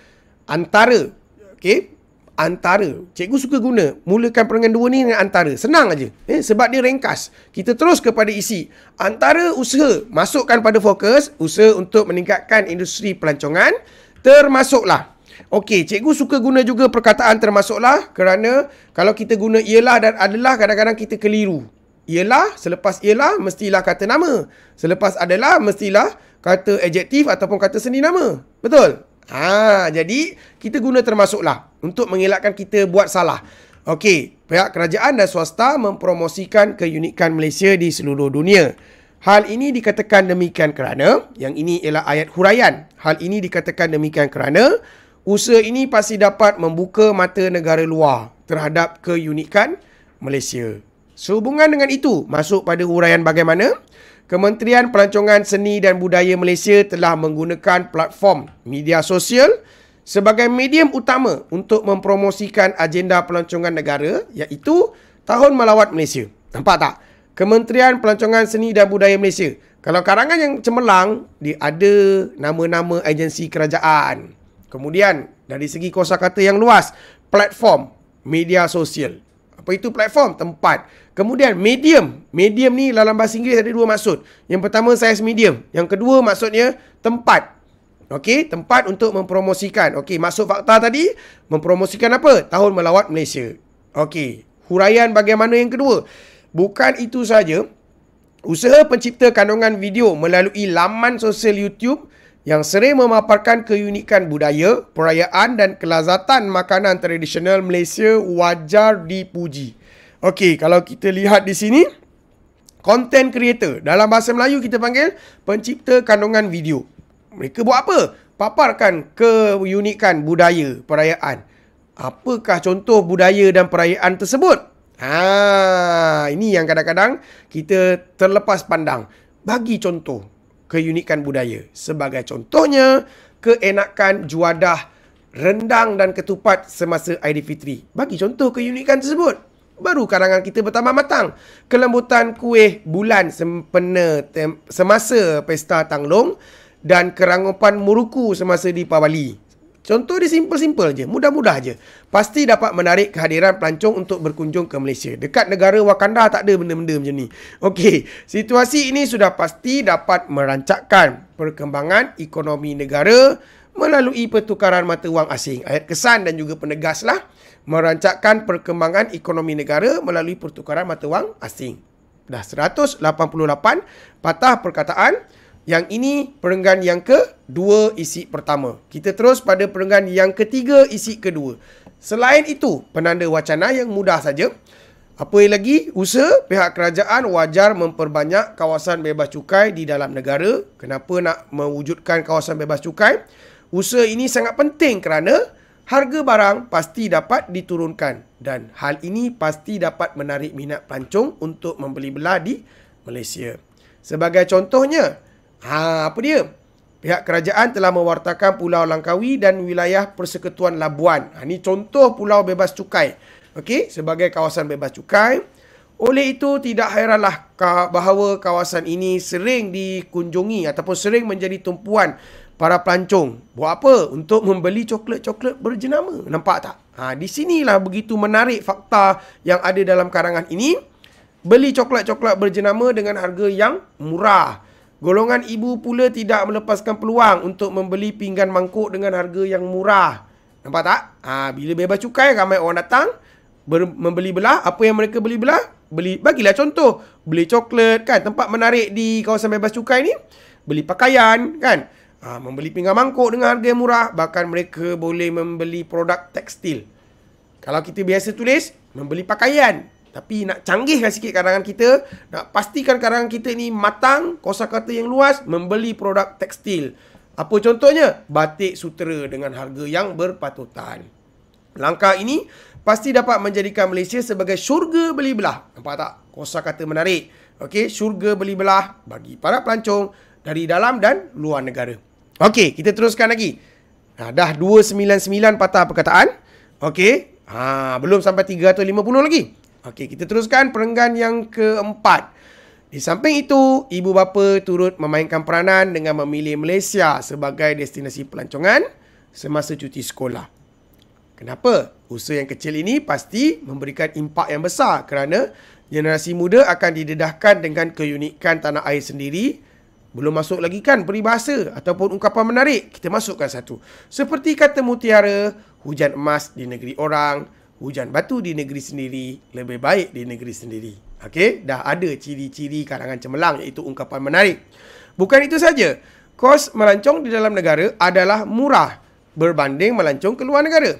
antara. Okey, antara. Cikgu suka guna. Mulakan perenggan dua ni dengan antara. Senang aja. Eh, sebab dia ringkas. Kita terus kepada isi. Antara usaha. Masukkan pada fokus. Usaha untuk meningkatkan industri pelancongan. Termasuklah. Okey, cikgu suka guna juga perkataan termasuklah. Kerana kalau kita guna ialah dan adalah kadang-kadang kita keliru. Ialah, selepas ialah, mestilah kata nama. Selepas adalah, mestilah kata adjektif ataupun kata seni nama. Betul? Ha, jadi kita guna termasuklah untuk mengelakkan kita buat salah. Okey, pihak kerajaan dan swasta mempromosikan keunikan Malaysia di seluruh dunia. Hal ini dikatakan demikian kerana yang ini ialah ayat huraian. Hal ini dikatakan demikian kerana usaha ini pasti dapat membuka mata negara luar terhadap keunikan Malaysia. Sehubungan dengan itu, masuk pada huraian bagaimana? Kementerian Pelancongan Seni dan Budaya Malaysia telah menggunakan platform media sosial sebagai medium utama untuk mempromosikan agenda pelancongan negara iaitu Tahun Melawat Malaysia. Nampak tak? Kementerian Pelancongan Seni dan Budaya Malaysia. Kalau karangan yang cemerlang, dia ada nama-nama agensi kerajaan. Kemudian, dari segi kata yang luas, platform media sosial. Itu platform? Tempat. Kemudian medium. Medium ni dalam bahasa Inggeris ada dua maksud. Yang pertama size medium. Yang kedua maksudnya tempat. Okey, tempat untuk mempromosikan. Okey, maksud fakta tadi mempromosikan apa? Tahun melawat Malaysia. Okey, huraian bagaimana yang kedua? Bukan itu saja. Usaha pencipta kandungan video melalui laman sosial YouTube yang sering memaparkan keunikan budaya, perayaan dan kelazatan makanan tradisional Malaysia wajar dipuji. Okey, kalau kita lihat di sini, content creator. Dalam bahasa Melayu kita panggil pencipta kandungan video. Mereka buat apa? Paparkan keunikan budaya perayaan. Apakah contoh budaya dan perayaan tersebut? Ha, ini yang kadang-kadang kita terlepas pandang. Bagi contoh keunikan budaya. Sebagai contohnya, keenakan juadah rendang dan ketupat semasa Aidilfitri. Bagi contoh keunikan tersebut baru karangan kita bertambah matang. Kelembutan kuih bulan sempena semasa pesta Tanglong dan kerangupan muruku semasa di Pawali. Contoh dia simple-simple je, mudah-mudah je. Pasti dapat menarik kehadiran pelancong untuk berkunjung ke Malaysia. Dekat negara Wakanda tak ada benda-benda macam ni. Okey, situasi ini sudah pasti dapat merancakkan perkembangan ekonomi negara melalui pertukaran mata wang asing. Ayat kesan dan juga penegaslah merancakkan perkembangan ekonomi negara melalui pertukaran mata wang asing. Dah 188 patah perkataan yang ini perenggan yang kedua isi pertama. Kita terus pada perenggan yang ketiga isi kedua. Selain itu, penanda wacana yang mudah saja. Apa lagi? Usaha pihak kerajaan wajar memperbanyak kawasan bebas cukai di dalam negara. Kenapa nak mewujudkan kawasan bebas cukai? Usaha ini sangat penting kerana harga barang pasti dapat diturunkan dan hal ini pasti dapat menarik minat pelancong untuk membeli belah di Malaysia. Sebagai contohnya, Ha, apa dia? Pihak kerajaan telah mewartakan Pulau Langkawi dan wilayah Persekutuan Labuan. Ha, ini contoh pulau bebas cukai. Okey, sebagai kawasan bebas cukai. Oleh itu, tidak hairanlah bahawa kawasan ini sering dikunjungi ataupun sering menjadi tumpuan para pelancong. Buat apa? Untuk membeli coklat-coklat berjenama. Nampak tak? Ha, di sinilah begitu menarik fakta yang ada dalam karangan ini. Beli coklat-coklat berjenama dengan harga yang murah. Golongan ibu pula tidak melepaskan peluang untuk membeli pinggan mangkuk dengan harga yang murah. Nampak tak? Ha, bila bebas cukai, ramai orang datang ber- membeli belah. Apa yang mereka beli belah? Beli, bagilah contoh. Beli coklat kan, tempat menarik di kawasan bebas cukai ni. Beli pakaian kan. Ha, membeli pinggan mangkuk dengan harga yang murah. Bahkan mereka boleh membeli produk tekstil. Kalau kita biasa tulis, membeli pakaian. Tapi nak canggihkan sikit karangan kita, nak pastikan karangan kita ni matang, kosa kata yang luas, membeli produk tekstil. Apa contohnya? Batik sutera dengan harga yang berpatutan. Langkah ini pasti dapat menjadikan Malaysia sebagai syurga beli belah. Nampak tak? Kosa kata menarik. Okey, syurga beli belah bagi para pelancong dari dalam dan luar negara. Okey, kita teruskan lagi. Ha, dah 299 patah perkataan. Okey, ha, belum sampai 350 lagi. Okey, kita teruskan perenggan yang keempat. Di samping itu, ibu bapa turut memainkan peranan dengan memilih Malaysia sebagai destinasi pelancongan semasa cuti sekolah. Kenapa? Usaha yang kecil ini pasti memberikan impak yang besar kerana generasi muda akan didedahkan dengan keunikan tanah air sendiri. Belum masuk lagi kan peribahasa ataupun ungkapan menarik. Kita masukkan satu. Seperti kata mutiara, hujan emas di negeri orang, hujan batu di negeri sendiri lebih baik di negeri sendiri. Okey, dah ada ciri-ciri karangan cemerlang iaitu ungkapan menarik. Bukan itu saja, kos melancong di dalam negara adalah murah berbanding melancong ke luar negara.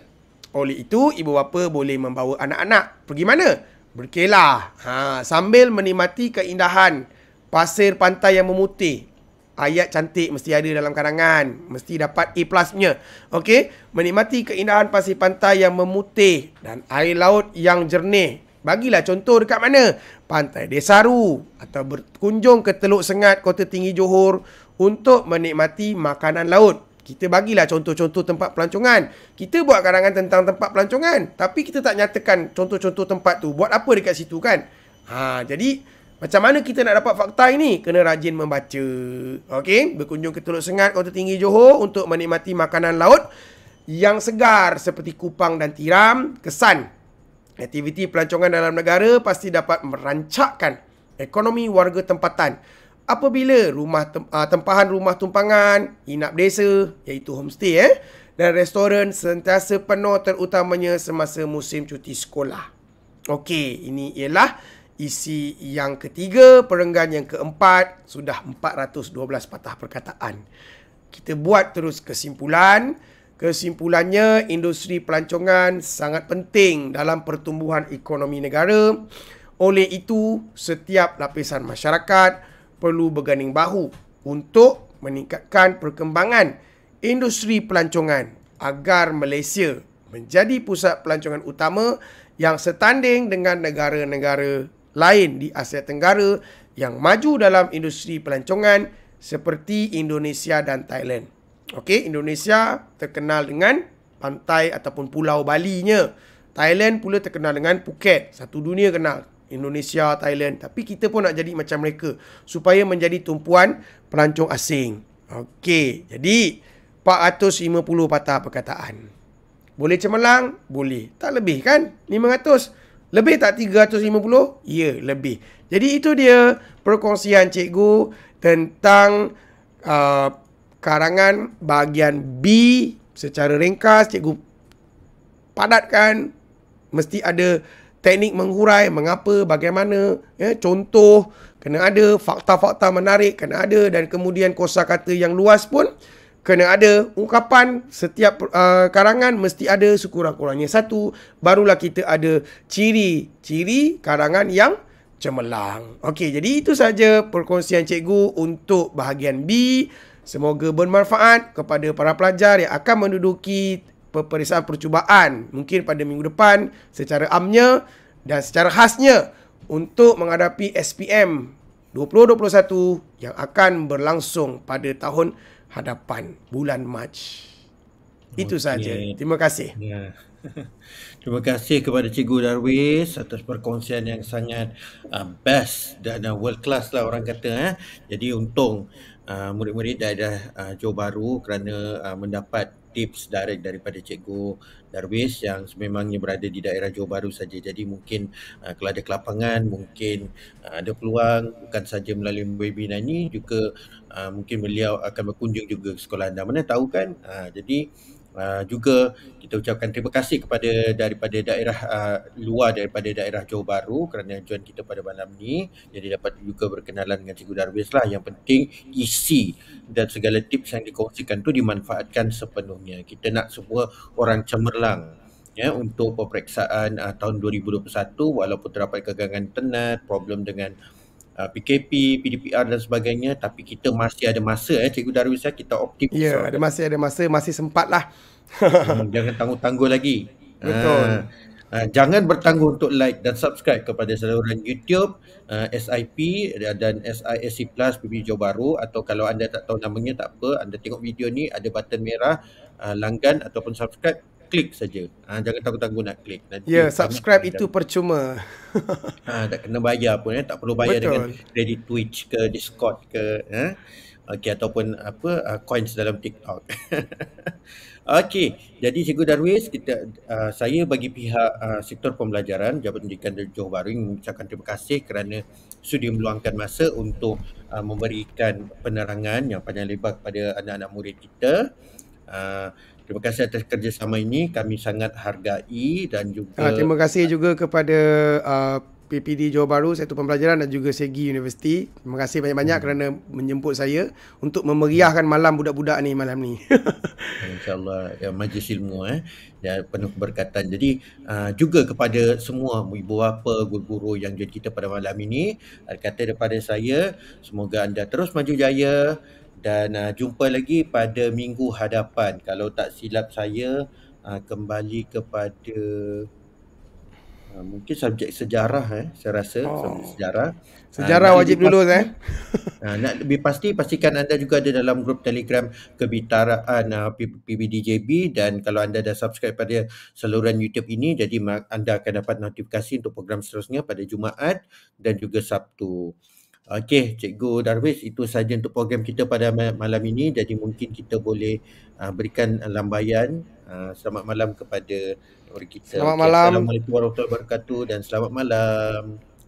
Oleh itu, ibu bapa boleh membawa anak-anak pergi mana? Berkelah. Ha, sambil menikmati keindahan pasir pantai yang memutih ayat cantik mesti ada dalam karangan. Mesti dapat A plusnya. Okey. Menikmati keindahan pasir pantai yang memutih dan air laut yang jernih. Bagilah contoh dekat mana? Pantai Desaru. Atau berkunjung ke Teluk Sengat, Kota Tinggi Johor. Untuk menikmati makanan laut. Kita bagilah contoh-contoh tempat pelancongan. Kita buat karangan tentang tempat pelancongan. Tapi kita tak nyatakan contoh-contoh tempat tu. Buat apa dekat situ kan? Ha, jadi macam mana kita nak dapat fakta ini? Kena rajin membaca. Okey, berkunjung ke Teluk Sengat, Kota Tinggi Johor untuk menikmati makanan laut yang segar seperti kupang dan tiram. Kesan. Aktiviti pelancongan dalam negara pasti dapat merancakkan ekonomi warga tempatan. Apabila rumah uh, tempahan rumah tumpangan, inap desa iaitu homestay eh dan restoran sentiasa penuh terutamanya semasa musim cuti sekolah. Okey, ini ialah isi yang ketiga, perenggan yang keempat, sudah 412 patah perkataan. Kita buat terus kesimpulan. Kesimpulannya, industri pelancongan sangat penting dalam pertumbuhan ekonomi negara. Oleh itu, setiap lapisan masyarakat perlu berganding bahu untuk meningkatkan perkembangan industri pelancongan agar Malaysia menjadi pusat pelancongan utama yang setanding dengan negara-negara lain di Asia Tenggara yang maju dalam industri pelancongan seperti Indonesia dan Thailand. Okey, Indonesia terkenal dengan pantai ataupun pulau Bali-nya. Thailand pula terkenal dengan Phuket. Satu dunia kenal Indonesia, Thailand. Tapi kita pun nak jadi macam mereka supaya menjadi tumpuan pelancong asing. Okey, jadi 450 patah perkataan. Boleh cemerlang? Boleh. Tak lebih kan? 500. Lebih tak 350? Ya, lebih. Jadi itu dia perkongsian cikgu tentang uh, karangan bahagian B secara ringkas. Cikgu padatkan. Mesti ada teknik menghurai, mengapa, bagaimana, ya, contoh, kena ada, fakta-fakta menarik, kena ada dan kemudian kosa kata yang luas pun kena ada ungkapan setiap uh, karangan mesti ada sekurang-kurangnya satu barulah kita ada ciri-ciri karangan yang cemerlang. Okey, jadi itu saja perkongsian cikgu untuk bahagian B. Semoga bermanfaat kepada para pelajar yang akan menduduki peperiksaan percubaan mungkin pada minggu depan secara amnya dan secara khasnya untuk menghadapi SPM 2021 yang akan berlangsung pada tahun hadapan bulan Mac. Itu okay. saja. Terima kasih. Ya. Terima kasih kepada Cikgu Darwis atas perkongsian yang sangat uh, best dan uh, world class lah orang kata. Eh. Jadi untung uh, murid-murid daerah uh, Johor Bahru kerana uh, mendapat tips direct daripada Cikgu Darwis yang sememangnya berada di daerah Johor Bahru saja. Jadi mungkin uh, kalau ada kelapangan, mungkin uh, ada peluang bukan saja melalui webinar ini juga uh, mungkin beliau akan berkunjung juga ke sekolah anda. Mana tahu kan? Uh, jadi Uh, juga kita ucapkan terima kasih kepada daripada daerah uh, luar daripada daerah Johor Bahru kerana join kita pada malam ni. Jadi dapat juga berkenalan dengan Cikgu Darwis lah. Yang penting isi dan segala tips yang dikongsikan tu dimanfaatkan sepenuhnya. Kita nak semua orang cemerlang ya untuk peperiksaan uh, tahun 2021 walaupun terdapat kegangan tenat problem dengan PKP, uh, PDPR dan sebagainya tapi kita masih ada masa eh Cikgu Darwis ya kita optimis. Ya, ada masih ada masa, masih sempat lah. hmm, jangan tangguh-tangguh lagi. Betul. Uh, uh, jangan bertangguh untuk like dan subscribe kepada saluran YouTube uh, SIP dan SISC Plus PB Johor Bahru atau kalau anda tak tahu namanya tak apa, anda tengok video ni ada button merah uh, langgan ataupun subscribe klik saja. Ha, jangan takut-takut nak klik. Nanti ya, yeah, subscribe itu dah, percuma. ha, tak kena bayar pun ya. Tak perlu bayar Betul. dengan credit Twitch ke Discord ke. Ha? Okay, ataupun apa uh, coins dalam TikTok. Okey, jadi Cikgu Darwis, kita uh, saya bagi pihak uh, sektor pembelajaran Jabatan Pendidikan Johor Bahru mengucapkan terima kasih kerana sudi meluangkan masa untuk uh, memberikan penerangan yang panjang lebar kepada anak-anak murid kita. Uh, Terima kasih atas kerjasama ini. Kami sangat hargai dan juga... Uh, terima kasih juga kepada uh, ah, PPD Johor Bahru, Satu Pembelajaran dan juga Segi Universiti. Terima kasih banyak-banyak hmm. kerana menjemput saya untuk memeriahkan malam budak-budak ni malam ni. InsyaAllah ya, majlis ilmu eh, dan penuh keberkatan. Jadi uh, juga kepada semua ibu bapa, guru-guru yang jadi kita pada malam ini. Kata daripada saya, semoga anda terus maju jaya dan uh, jumpa lagi pada minggu hadapan. Kalau tak silap saya uh, kembali kepada uh, mungkin subjek sejarah eh saya rasa. Oh. subjek sejarah. Sejarah uh, wajib dulu eh. uh, nak lebih pasti pastikan anda juga ada dalam grup Telegram kebitaraan uh, PBDJB dan kalau anda dah subscribe pada saluran YouTube ini jadi anda akan dapat notifikasi untuk program seterusnya pada Jumaat dan juga Sabtu. Okey, Cikgu Darwis, itu saja untuk program kita pada malam ini. Jadi mungkin kita boleh uh, berikan lambaian. Uh, selamat malam kepada kita. Selamat okay, malam. Assalamualaikum warahmatullahi wabarakatuh dan selamat malam.